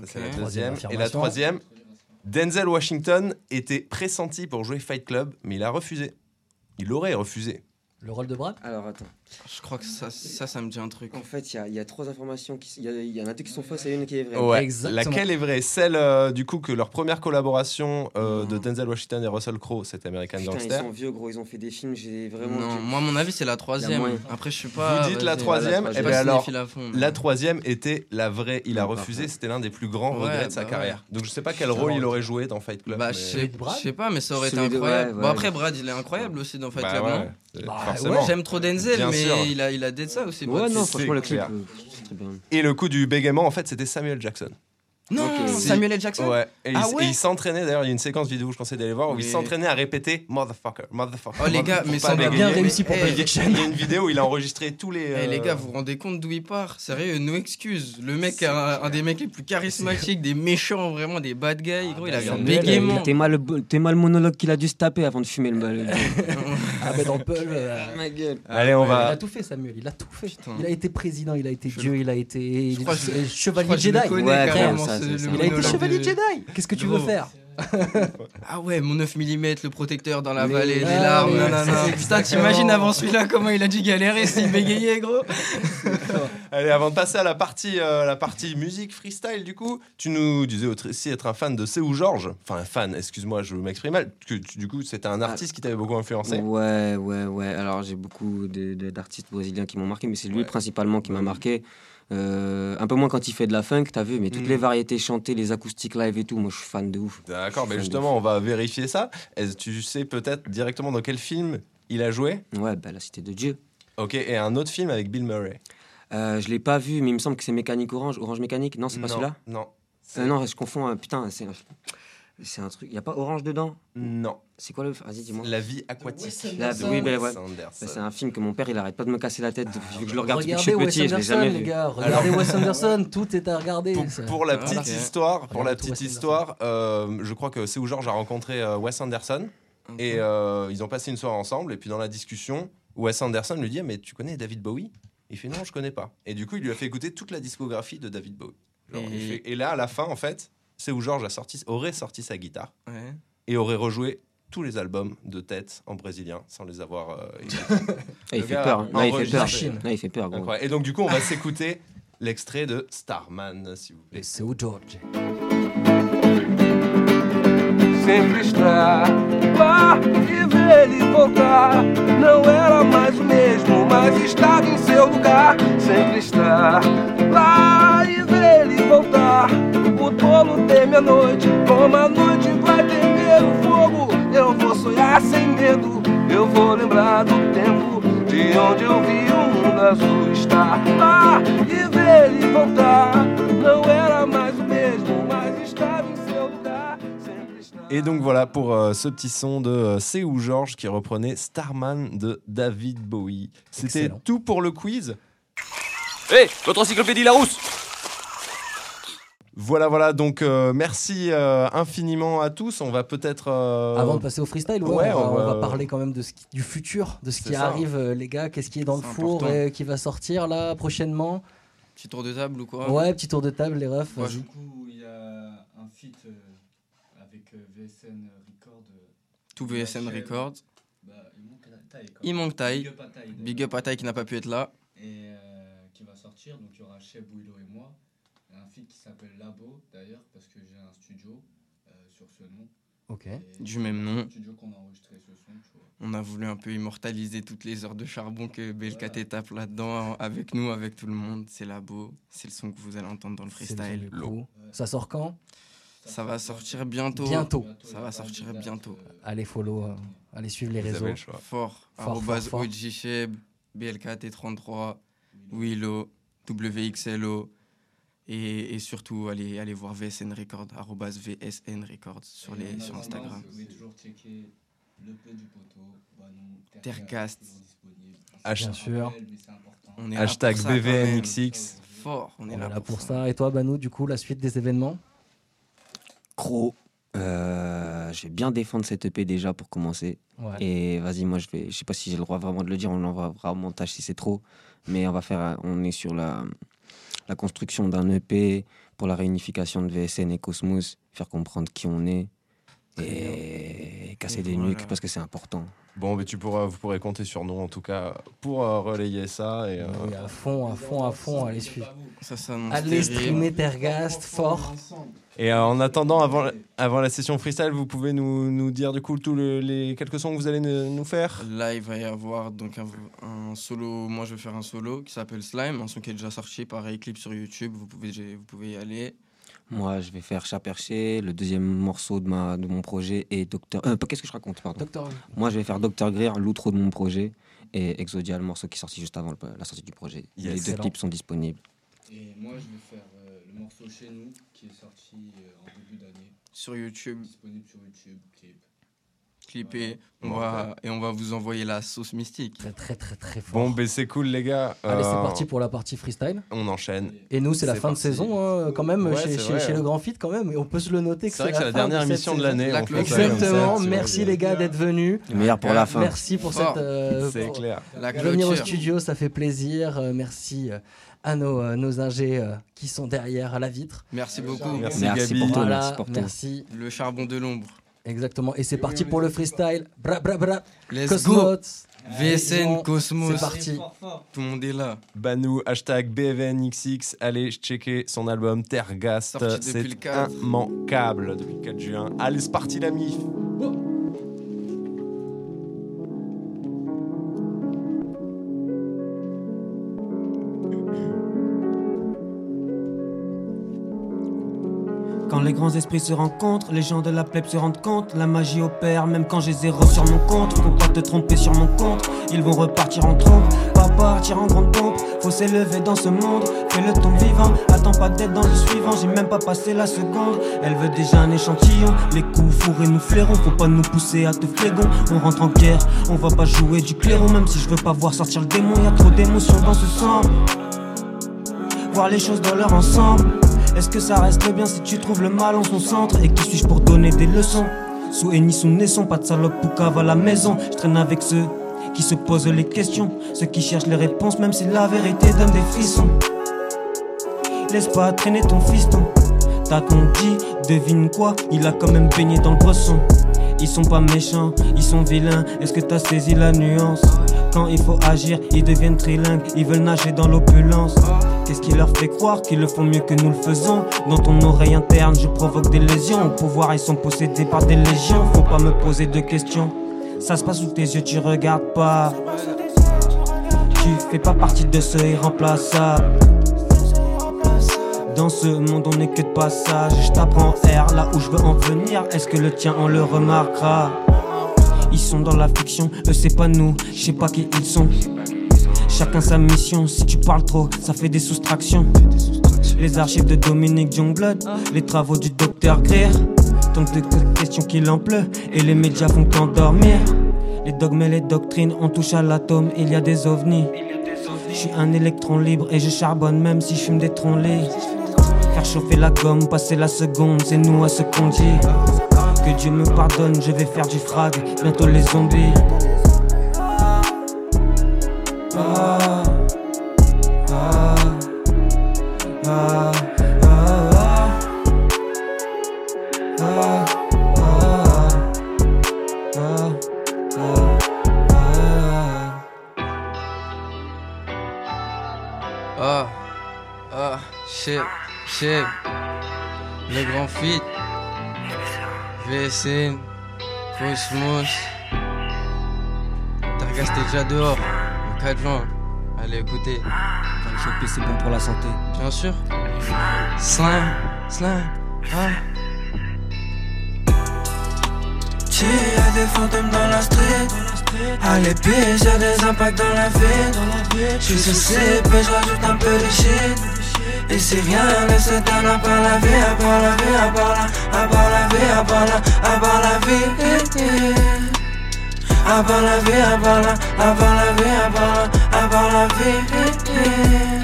Ça, c'est la deuxième. Troisième Et la troisième, Denzel Washington était pressenti pour jouer Fight Club, mais il a refusé. Il aurait refusé. Le rôle de Brad? Alors attends. Je crois que ça, ça, ça me dit un truc. En fait, il y a, il y a trois informations. Il y, en a deux qui sont fausses et une qui est vraie. Ouais. Exactement. Laquelle est vraie? Celle euh, du coup que leur première collaboration euh, de. Denzel Washington et Russell Crowe, c'était American Putain, ils Gangster. sont vieux, gros. Ils ont fait des films. J'ai vraiment. Non, du- moi, à mon avis, c'est la troisième. Après, je suis pas. Vous dites la troisième, la suis bien pas alors à fond, la troisième était la vraie. Il a refusé. C'était l'un des plus grands Ouais, regrets de sa bah ouais. carrière. Donc je sais pas quel rôle il aurait joué dans Fight Club. Bah, mais- je sais, Celui de Brad je sais pas, mais ça aurait été incroyable. Bon, après, Brad, il est incroyable aussi dans Fight Bah Club, Bah, forcément. J'aime trop Denzel, Bien mais sûr. il a, il a dit ça aussi. Ouais, non, franchement, le clip. clair. euh, c'est très bien. Et le coup du bégaiement, en fait, c'était Samuel Jackson. Non. Samuel L. Jackson Ouais. Et Ah il, ouais et il s'entraînait, d'ailleurs, il y a une séquence vidéo, je conseille d'aller voir, où il s'entraînait à répéter motherfucker, motherfucker. Oh, les gars, mais ça m'a bien réussi pour Eh, Pulp Il y a- Fiction. il y a une vidéo où il a enregistré tous les. Eh, les euh, gars, vous vous rendez compte d'où il part? Sérieux, no excuse. Le mec, un, un des mecs les plus charismatiques, des méchants, vraiment des bad guys. Gros, il avait un Samuel, bégaiement. T'es mal, le- t'es mal le monologue qu'il a dû se taper avant de fumer le bal. [LAUGHS] Ah, bah, dans euh, Ma gueule. Allez, on Il a va. tout fait, Samuel. Il a tout fait. Putain. Il a été président, il a été Dieu, il a été euh, chevalier Jedi. Ouais, le. Il a été chevalier de- Jedi. Qu'est-ce que tu veux faire [LAUGHS] Ah ouais, mon 9 mm, le protecteur dans la Mais- vallée, les Ah, larmes, ouais, nanana. [LAUGHS] Putain, t'imagines avant celui-là comment il a dû galérer s'il [LAUGHS] bégayait, gros Allez, avant de passer à la partie, euh, la partie musique freestyle, du coup, tu nous disais aussi être un fan de Seu Georges. Enfin, un fan, excuse-moi, je m'exprime mal. Que, tu- du coup, c'était un artiste qui t'avait beaucoup influencé. Ouais, ouais, ouais. Alors j'ai beaucoup d'artistes brésiliens qui m'ont marqué, mais c'est lui principalement qui m'a marqué. Euh, un peu moins quand il fait de la funk, t'as vu, mais toutes Mhm. les variétés chantées, les acoustiques live et tout, moi je suis fan de ouf. D'accord, mais justement, on va vérifier ça. Est-ce tu sais peut-être directement dans quel film il a joué? Ouais, bah la cité de Dieu. Ok, et un autre film avec Bill Murray? Euh, je l'ai pas vu, mais il me semble que c'est Mécanique Orange. Orange Mécanique Non, c'est pas Non, celui-là? Non. Euh, Non, je confonds. euh, putain, c'est c'est un truc. Il y a pas Orange dedans Non. C'est quoi le. Vas-y, dis-moi. La vie aquatique. La- oui, ben Wes ouais. Bah, c'est un film que mon père il arrête pas de me casser la tête depuis que je le regarde depuis que je Regardez suis petit je l'ai les gars. Regardez Wes Anderson. Tout est à regarder. Pour, la petite histoire, pour la petite histoire, euh, je crois que c'est où Georges a rencontré euh, Wes Anderson et euh, ils ont passé une soirée ensemble et puis dans la discussion, Wes Anderson lui dit mais tu connais David Bowie? Il fait non je connais pas et du coup il lui a fait écouter toute la discographie de David Bowie. Genre, il Et- fait- et là à la fin en fait, c'est où Georges aurait sorti sa guitare Ouais. et aurait rejoué tous les albums de tête en brésilien sans les avoir. euh. [LAUGHS] Ah, il fait peur. Non, il fait peur. Non, il fait peur, gros. Incroyable. Et donc du coup on va s'écouter l'extrait de Starman s'il vous plaît. C'est où George sempre lá e ver ele voltar. Não era mais o mesmo, mas estava em seu lugar. Sempre lá e ver O a noite, vai Et donc voilà pour euh, ce petit son de euh, C ou Georges qui reprenait Starman de David Bowie. C'était tout pour le quiz. Hé, votre encyclopédie Larousse. Voilà, voilà, donc euh, merci euh, infiniment à tous. On va peut-être. euh, Avant de passer au freestyle, ouais, ouais, on, va, on parler quand même de ce qui- du futur, de ce qui ça. arrive, euh, les gars. Qu'est-ce qui est dans le four important. et qui va sortir là prochainement? Petit tour de table ou quoi? Ouais, petit tour de table, les refs. Ouais. Du coup, il y a un feat euh, avec euh, VSN Record. euh, Tout VSN Rachel. Records. Bah, il manque Il Taï. Big up à Taï qui n'a pas pu être là. Et euh, qui va sortir. Donc il y aura Cheb, Willow et moi. Il y a un feat qui s'appelle Labo d'ailleurs, parce que j'ai un studio euh, sur ce nom. Ok. Et Du même nom. Un studio qu'on a enregistré ce son, tu vois. On a voulu un peu immortaliser toutes les heures de charbon que BLKT tape là-dedans avec nous, avec tout le monde. C'est labo, c'est le son que vous allez entendre dans le freestyle. coup. Ça sort quand? Ça va sortir bientôt. Bientôt. Ça va sortir bientôt. Allez, follow, euh, allez suivre les réseaux. Fort. fort, Arrobase fort. OGCheb, BLKT33, Willow, WXLO. Et, et surtout, allez, allez voir VSN Records, VSN Records sur, Et les, en sur Instagram. Vous pouvez toujours checker le peu du poteau, Banon, Tercast. toujours disponible. H- Bien sûr. On est là Hashtag ça. BVNXX. Fort, on est On là, est là pour pour ça. ça. Et toi, Banou, du coup, la suite des événements? Gros, euh, je vais bien défendre cette EP déjà pour commencer. Ouais. Et vas-y, moi, je vais, je sais pas si j'ai le droit vraiment de le dire, on l'envoie au montage si c'est trop. Mais on va faire, on est sur la, la construction d'un EP pour la réunification de VSN et Cosmos, faire comprendre qui on est et casser des nuques parce que c'est important. Bon, mais tu pourras, vous pourrez compter sur nous en tout cas pour euh, relayer ça. Et, euh, Oui, à fond, à fond, à fond. Allez suivre. Ça Allez streamer Tergast fort. Et euh, en attendant, avant, la- avant la session freestyle, vous pouvez nous, nous dire du coup tous le- les quelques sons que vous allez ne- nous faire Là, il va y avoir donc un, un solo. Moi, je vais faire un solo qui s'appelle Slime, un son qui est déjà sorti par Eclipse sur YouTube. Vous pouvez, vous pouvez y aller. Moi, je vais faire Chat Perché, le deuxième morceau de, ma, de mon projet, et Docteur. Euh, Qu'est-ce que je raconte, pardon? Docteur- Moi, je vais faire Docteur Greer, l'outro de mon projet, et Exodia, le morceau qui est sorti juste avant le- la sortie du projet. Yes. Les deux clips sont disponibles. Et moi, je vais faire morceau Chez nous, qui est sorti euh, en début d'année. Sur YouTube, Disponible sur YouTube, clip. clippé. On Bon, va, et on va vous envoyer la sauce mystique. Très, très, très, très fort. Bon, ben c'est cool les gars. Allez, c'est Euh, parti pour la partie freestyle. On enchaîne. Et nous, c'est la fin de saison, hein, quand même, Ouais, chez, c'est chez- vrai, chez hein. le Grand Fit, quand même. Et on peut se le noter que C'est vrai que c'est la fin dernière de émission de saison. l'année. La Exactement. Merci les gars d'être venus. Le meilleur pour la fin. Merci pour cette. euh, C'est clair. La Venir au studio, ça fait plaisir. Merci à nos, euh, nos ingés euh, qui sont derrière à la vitre. Merci beaucoup. Merci, Merci Gabi. pour tout, Voilà, merci pour tout. merci. Le charbon de l'ombre. Exactement. Et c'est parti pour le freestyle. Bra, bra, bra. Let's Cosmos. VSN, Cosmos. C'est parti. Tout le monde est là. Banou, hashtag BVNXX. Allez checker son album Tergast. C'est 4. immanquable depuis le 4 juin. Allez, c'est parti la mif. Grands esprits se rencontrent, les gens de la plèbe se rendent compte, la magie opère même quand j'ai zéro sur mon compte. Faut pas te tromper sur mon compte, ils vont repartir en trompe, pas partir en grande pompe. Faut s'élever dans ce monde, fais le ton vivant, attends pas d'être dans le suivant, j'ai même pas passé la seconde. Elle veut déjà un échantillon, les coups fourrés nous flairons, faut pas nous pousser à te flégon. On rentre en guerre, on va pas jouer du clairon, même si je veux pas voir sortir le démon, y a trop d'émotions dans ce sang. Voir les choses dans leur ensemble. Est-ce que ça reste bien si tu trouves le mal en son centre Et qui suis-je pour donner des leçons Sous Eni, sous Naisson, pas de salope ou cave à la maison. Je traîne avec ceux qui se posent les questions Ceux qui cherchent les réponses même si la vérité donne des frissons. Laisse pas traîner ton fiston. T'as ton dit, devine quoi Il a quand même baigné dans le bresson. Ils sont pas méchants, ils sont vilains Est-ce que t'as saisi la nuance? Quand il faut agir, ils deviennent trilingues Ils veulent nager dans l'opulence Qu'est-ce qui leur fait croire qu'ils le font mieux que nous le faisons Dans ton oreille interne, je provoque des lésions Au pouvoir, ils sont possédés par des légions Faut pas me poser de questions Ça se passe sous tes yeux, tu regardes pas Tu fais pas partie de ceux irremplaçables dans ce monde, on n'est que de passage. Je t'apprends R là où je veux en venir. Est-ce que le tien, on le remarquera? Ils sont dans la fiction, eux c'est pas nous. Je sais pas qui ils sont. Chacun sa mission. Si tu parles trop, ça fait des soustractions. Les archives de Dominique Youngblood, les travaux du docteur Greer. Tant de questions qu'il en pleut, et les médias font qu'endormir. Les dogmes et les doctrines, on touche à l'atome, il y a des ovnis. Je suis un électron libre et je charbonne même si je fume des troncs-lits. Faire chauffer la gomme, passer la seconde, c'est nous à ce qu'on dit. Que Dieu me pardonne, je vais faire du frag, bientôt les zombies. Cosmos. T'as regardé déjà dehors, le 4 juin. Allez, écoutez. Dans le choper, c'est bon pour la santé. Bien sûr. Slam, ah. Tu y'a des fantômes dans la street. À l'épée, j'ai des impacts dans la ville. Je suis sous CP, je rajoute un peu de shit. Et c'est rien, c'est un à part la vie, à part la vie, à part la, à part la vie, à part la, à part la vie. À part la vie, à part la, à part la vie, à part la, à part la vie.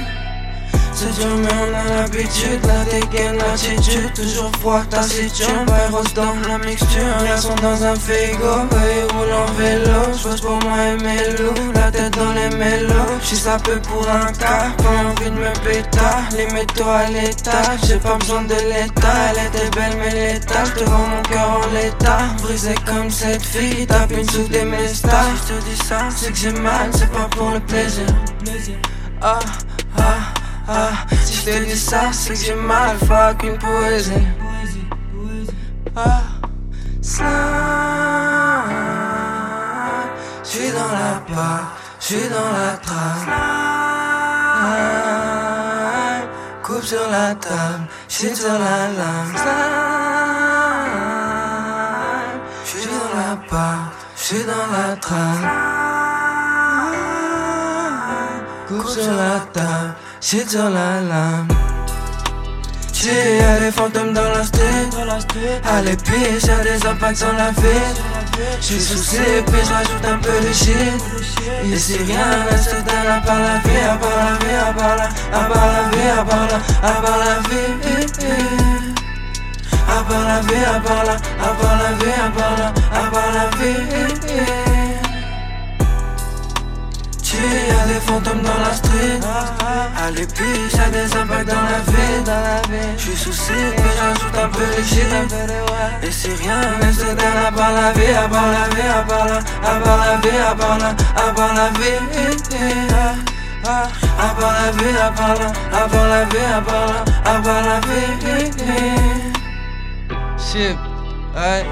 C'est mais on a l'habitude, la dégaine, l'attitude. Toujours froid, taciturne, virus dans la mixture. Garçon dans un frigo, ils roulent en vélo. J'pose pour moi et mes loups, la tête dans les mélos. J'suis sapé pour un cas, pas envie de me pétard. Les métaux à l'état, j'ai pas besoin de l'état. Elle était belle mais l'état, devant mon cœur en l'état. Brisé comme cette fille, tape une sous des mestas J'te dis ça, c'est que j'ai mal, c'est pas pour le plaisir. Ah, ah ah, si je te dis ça, c'est que j'ai mal, fuck une poésie. Ah, slime, j'suis dans la part, j'suis dans la trame. Slime, coupe sur la table, shit sur la lame. Slime, j'suis dans la part, j'suis dans la trame. Coupe sur la table. Shit sur la lame y'a des fantômes dans la street À l'épice y'a des impacts sur la ville J'suis sous CP, j'rajoute un peu de shit c'est rien, c'est dans la par la vie À part la vie, à part la, à part la vie, à part la, à part la vie À part la vie, à part la, à part la vie, à part la, à part la vie Y'a des fantômes dans la street À l'épice, y'a des impacts dans la ville J'suis sous site, mais j'ajoute un peu de shit Et c'est rien, mais c'est à part la vie, à part la vie, à part la, à part la vie, à part la, à part la vie à part la vie, à part la, à part la vie, à part la, à part la vie Shit, aïe,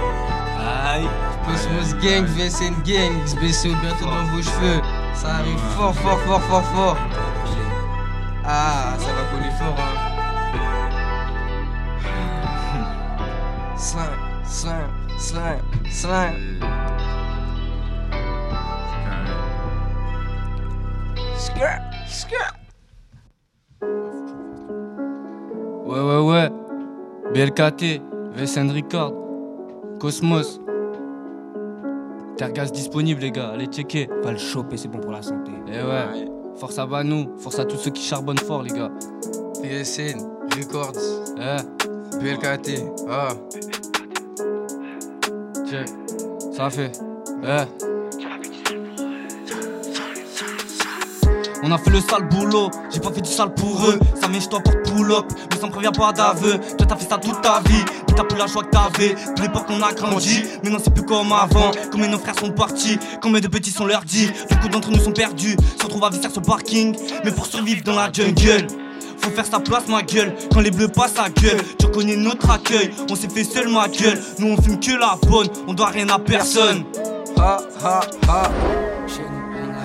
aïe, Cosmos Gang, VSN Gang, XBCO bientôt dans vos cheveux. Ça arrive fort, fort, fort, fort, fort. Ah, ça va coller fort, hein. Slime, slime, slime, slime. Skirt, skirt. Ouais, ouais, ouais. BLKT, VSN Record, Cosmos. Tergas disponible, les gars, allez checker. Pas le choper, c'est bon pour la santé. Eh ouais, force à Banou, force à tous ceux qui charbonnent fort, les gars. PSN, Records, eh, BLKT, ah. Check, ça fait, eh. On a fait le sale boulot, j'ai pas fait du sale pour eux. Ça je toi pour pull up, mais ça me prévient pas d'aveu. Toi t'as fait ça toute ta vie, t'as plus la joie que t'avais. De l'époque on a grandi, mais non c'est plus comme avant. Combien nos frères sont partis, combien de petits sont leurs dit. Beaucoup d'entre nous sont perdus, se retrouvent à vivre sur ce parking. Mais pour survivre dans la jungle. Faut faire sa place ma gueule Quand les bleus passent à gueule Tu reconnais notre accueil On s'est fait seul ma gueule Nous on fume que la bonne On doit rien à personne Ha ha ha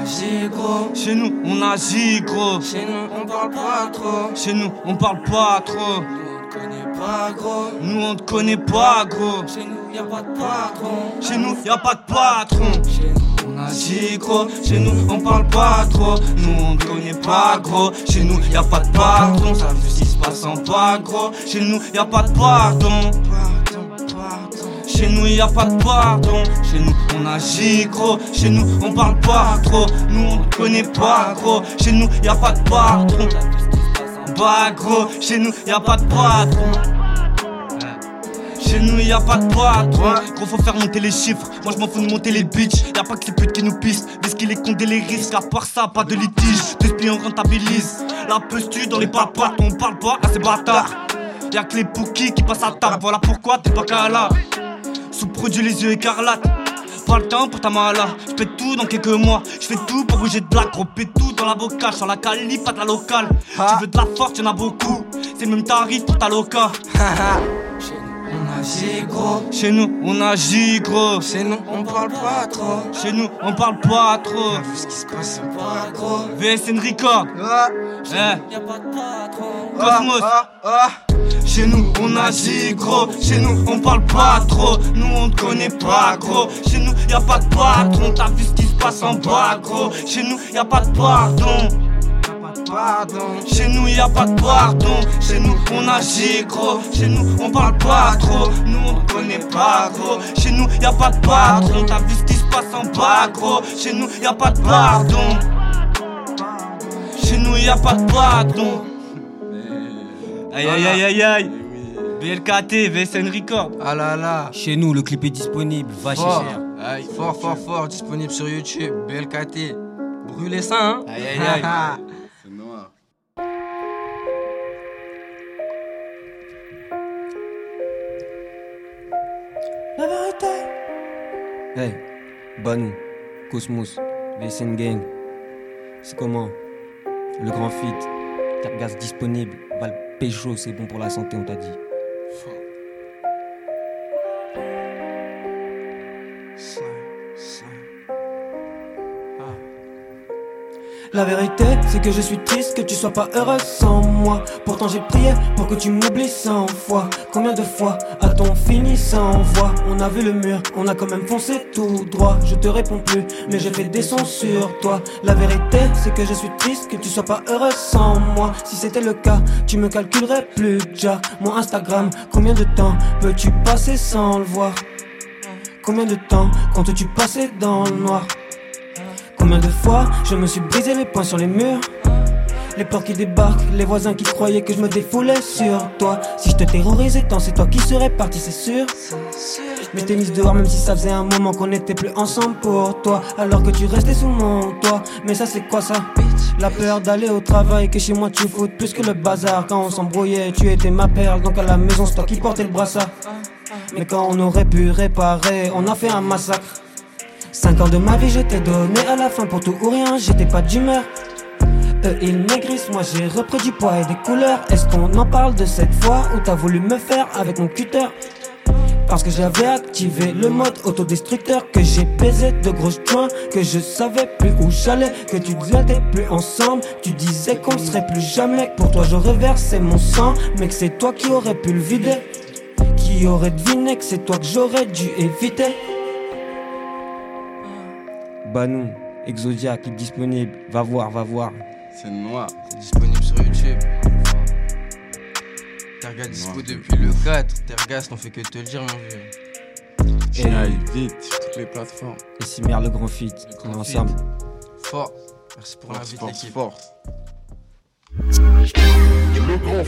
agit gros. Chez nous, on agit gros. Chez nous, on parle pas trop. Chez nous, on parle pas trop. Nous, on pas gros. Nous, on te connaît pas gros. Chez nous, y a pas de patron. Chez nous, y a pas de patron. Chez nous, on agit gros. Chez nous, on parle pas trop. Nous, on te connaît pas gros. Chez nous, y a pas de patron. Ça veut ce qui se passe en pas gros. Chez nous, y a pas de pardon. Chez nous y a pas de pardon, chez nous on agit gros, chez nous on parle pas trop, nous on te connaît pas gros, chez nous y a pas de patron. Bah gros, chez nous y a pas de patron. Chez nous y a pas de patron. Gros faut faire monter les chiffres. Moi je m'en fous de monter les bitches. Y'a pas que les putes qui nous pissent. Parce qu'il est condé les risques À part ça pas de litige. D'esprit on rentabilise. La pestu dans les papas. On parle pas à ces bâtards. Y'a que les pouquis qui passent à table. Voilà pourquoi t'es pas là Sous-produit les yeux écarlates pas le temps pour ta mala, je fais tout dans quelques mois, je fais tout pour bouger de la gros tout dans la bocage, sur la cali, pas de la locale. Tu veux de la force, y'en a beaucoup, c'est même tarif pour ta loca. [LAUGHS] Gros, Chez nous, on agit gros. chez nous on parle pas trop. Chez nous, on parle pas trop. Vu ce qui se passe, on parle gros. VSN Record. Eh, Y'a pas de patron. Cosmos. Chez nous, on agit gros. Chez nous, on parle pas trop. Nous, on te connaît pas gros. Chez nous, y a pas de patron. T'as vu ce qui se passe en bas gros. Chez nous, y a pas de pardon. Pardon. Chez nous y a pas de pardon, chez nous on agit gros, chez nous on parle pas trop, nous on connaît pas gros, chez nous y a pas de patron, t'as vu ce qui se passe en bas gros, chez nous y a pas de pardon, chez nous y a pas de pardon. Aïe aïe aïe aïe aïe, BLKT, VSN Record. Ah là là. Chez nous, le clip est disponible. Va chez. Aïe, fort, fort, fort, disponible sur YouTube, BLKT. Brûlez ça, hein Aïe aïe aïe. [LAUGHS] Hey, Banou, Cosmos, VSN Gang. C'est comment? Le grand fit, Tergas disponible, Val Pécho, c'est bon pour la santé, on t'a dit. La vérité, c'est que je suis triste que tu sois pas heureuse sans moi. Pourtant j'ai prié pour que tu m'oublies cent fois. Combien de fois a-t-on fini sans voix? On a vu le mur, on a quand même foncé tout droit. Je te réponds plus, mais j'ai fait des sons sur toi. La vérité, c'est que je suis triste que tu sois pas heureuse sans moi. Si c'était le cas, tu me calculerais plus déjà. Mon Instagram, combien de temps peux-tu passer sans le voir? Combien de temps comptes-tu passer dans le noir? Combien de fois je me suis brisé les poings sur les murs. Les portes qui débarquent, les voisins qui croyaient que je me défoulais sur toi. Si je te terrorisais tant c'est toi qui serais parti c'est sûr. Mais t'es mise dehors même si ça faisait un moment qu'on n'était plus ensemble pour toi. Alors que tu restais sous mon toit. Mais ça c'est quoi ça? La peur d'aller au travail que chez moi tu foutes plus que le bazar. Quand on s'embrouillait tu étais ma perle. Donc à la maison c'est toi qui portais le brassard. Mais quand on aurait pu réparer on a fait un massacre 5 ans de ma vie, je t'ai donné à la fin pour tout ou rien, j'étais pas d'humeur. Eux ils maigrissent, moi j'ai repris du poids et des couleurs. Est-ce qu'on en parle de cette fois où t'as voulu me faire avec mon cutter? Parce que j'avais activé le mode autodestructeur, que j'ai baisé de grosses joints, que je savais plus où j'allais, que tu t'es plus ensemble. Tu disais qu'on serait plus jamais, pour toi j'aurais versé mon sang, mais que c'est toi qui aurais pu le vider. Qui aurait deviné que c'est toi que j'aurais dû éviter? Banou, Exodia, clip disponible. Va voir, va voir. C'est noir. C'est disponible sur YouTube. Tergas dispo depuis le 4. Tergas, n'en fait que te le dire, mon vieux. Et aille vite sur toutes les plateformes. Et Simer, le grand fit. On est ensemble. Fort. Merci pour l'invite, l'équipe. force. Le grand